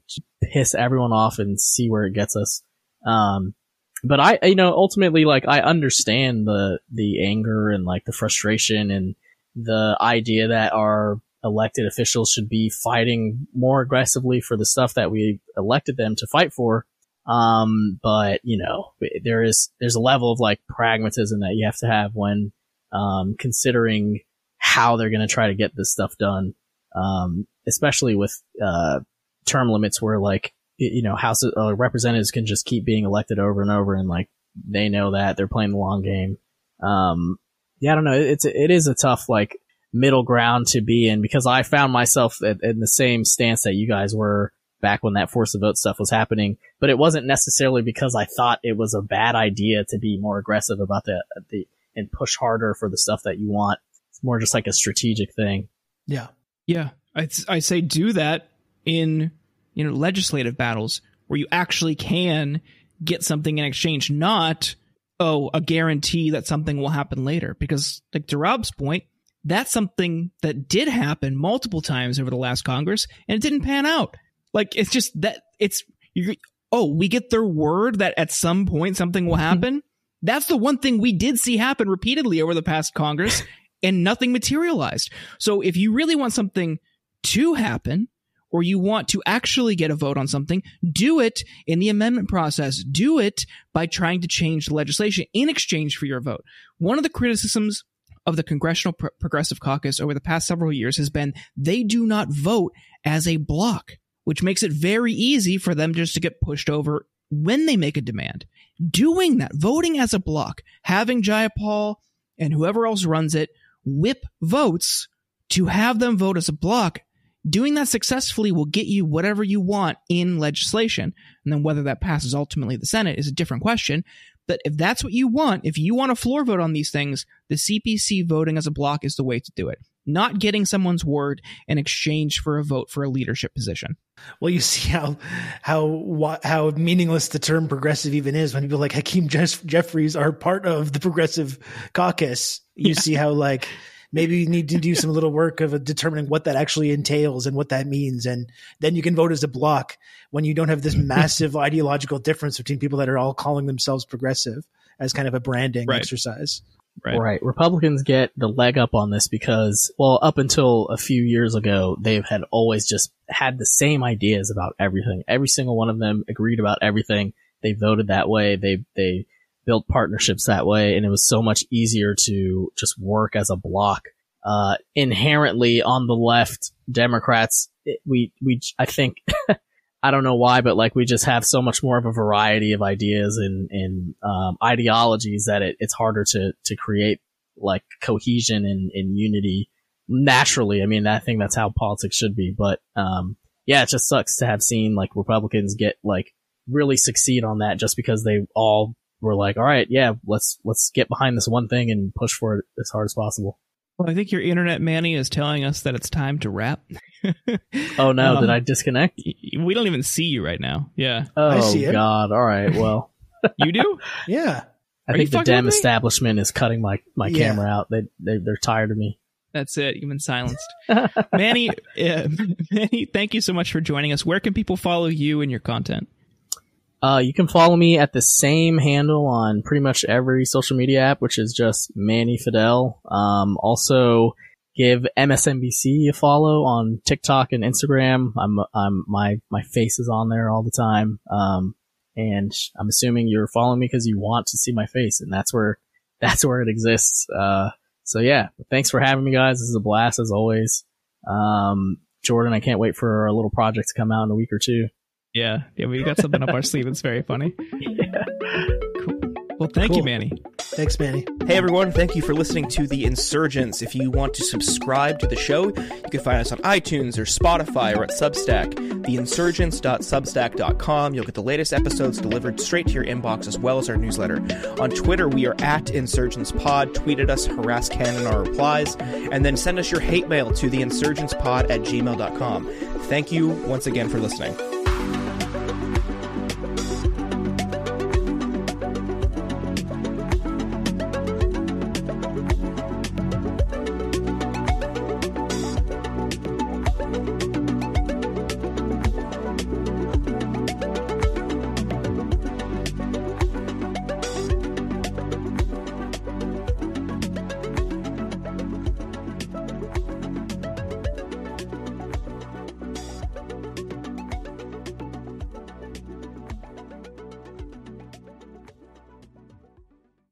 Speaker 3: piss everyone off and see where it gets us. Um, but I, you know, ultimately, like, I understand the, the anger and, like, the frustration and the idea that our elected officials should be fighting more aggressively for the stuff that we elected them to fight for. Um, but, you know, there is, there's a level of, like, pragmatism that you have to have when, um, considering how they're going to try to get this stuff done. Um, especially with, uh, term limits where, like, you know, House uh, representatives can just keep being elected over and over, and like they know that they're playing the long game. Um, yeah, I don't know. It's it is a tough like middle ground to be in because I found myself at, in the same stance that you guys were back when that force of vote stuff was happening, but it wasn't necessarily because I thought it was a bad idea to be more aggressive about the the and push harder for the stuff that you want. It's more just like a strategic thing.
Speaker 1: Yeah.
Speaker 2: Yeah, I I say do that in you know legislative battles where you actually can get something in exchange, not oh a guarantee that something will happen later. Because like to Rob's point, that's something that did happen multiple times over the last Congress, and it didn't pan out. Like it's just that it's you. Oh, we get their word that at some point something will mm-hmm. happen. That's the one thing we did see happen repeatedly over the past Congress, and nothing materialized. So if you really want something to happen, or you want to actually get a vote on something, do it in the amendment process. Do it by trying to change the legislation in exchange for your vote. One of the criticisms of the Congressional Pro- Progressive Caucus over the past several years has been they do not vote as a block, which makes it very easy for them just to get pushed over when they make a demand. Doing that, voting as a block, having Jayapal and whoever else runs it whip votes to have them vote as a block doing that successfully will get you whatever you want in legislation. And then whether that passes ultimately the Senate is a different question. But if that's what you want, if you want a floor vote on these things, the CPC voting as a block is the way to do it. Not getting someone's word in exchange for a vote for a leadership position.
Speaker 1: Well, you see how how how meaningless the term progressive even is when people like Hakeem Jeff- Jeffries are part of the progressive caucus. You
Speaker 2: Yeah.
Speaker 1: see how like maybe you need to do some little work of determining what that actually entails and what that means, and then you can vote as a block when you don't have this massive ideological difference between people that are all calling themselves progressive as kind of a branding
Speaker 2: Right.
Speaker 1: exercise.
Speaker 2: Right.
Speaker 3: Right. Republicans get the leg up on this because, well, up until a few years ago, they had always just had the same ideas about everything. Every single one of them agreed about everything. They voted that way. They, they built partnerships that way. And it was so much easier to just work as a block. Uh, inherently on the left, Democrats, it, we, we, I think, I don't know why, but like we just have so much more of a variety of ideas and, and um, ideologies that it, it's harder to, to create like cohesion and, and unity naturally. I mean, I think that's how politics should be. But um, yeah, it just sucks to have seen like Republicans get like really succeed on that just because they all were like, all right, yeah, let's let's get behind this one thing and push for it as hard as possible.
Speaker 2: Well, I think your internet Manny is telling us that it's time to wrap.
Speaker 3: Oh no,
Speaker 2: Um,
Speaker 3: did I disconnect?
Speaker 2: We don't even see you right now. Yeah.
Speaker 3: Oh
Speaker 1: see it.
Speaker 3: God! All right, well.
Speaker 2: You do?
Speaker 1: Yeah.
Speaker 3: I
Speaker 2: Are
Speaker 3: think the
Speaker 2: fucking
Speaker 3: Dem
Speaker 2: with me?
Speaker 3: establishment is cutting my, my
Speaker 1: Yeah.
Speaker 3: camera out. They, they they're tired of me.
Speaker 2: That's it. You've been silenced. Manny, uh, Manny, thank you so much for joining us. Where can people follow you and your content?
Speaker 3: Uh, you can follow me at the same handle on pretty much every social media app, which is just Manny Fidel. Um, also, give MSNBC a follow on TikTok and Instagram. I'm, I'm, my, my face is on there all the time. Um, and I'm assuming you're following me because you want to see my face and that's where, that's where it exists. Uh, so yeah, thanks for having me guys. This is a blast as always. Um, Jordan, I can't wait for our little project to come out in a week or two.
Speaker 4: Yeah. Yeah. We got something up our sleeve. It's very funny.
Speaker 3: Yeah.
Speaker 4: Cool. Well, thank
Speaker 1: Cool.
Speaker 4: you, Manny.
Speaker 1: Thanks, Manny.
Speaker 2: Hey everyone, thank you for listening to The Insurgents. If you want to subscribe to the show, you can find us on iTunes or Spotify or at Substack, theinsurgents.substack.com. You'll get the latest episodes delivered straight to your inbox as well as our newsletter. On Twitter, we are at InsurgentsPod. Tweet at us, harass Ken in our replies, and then send us your hate mail to theinsurgentspod at gmail.com. Thank you once again for listening.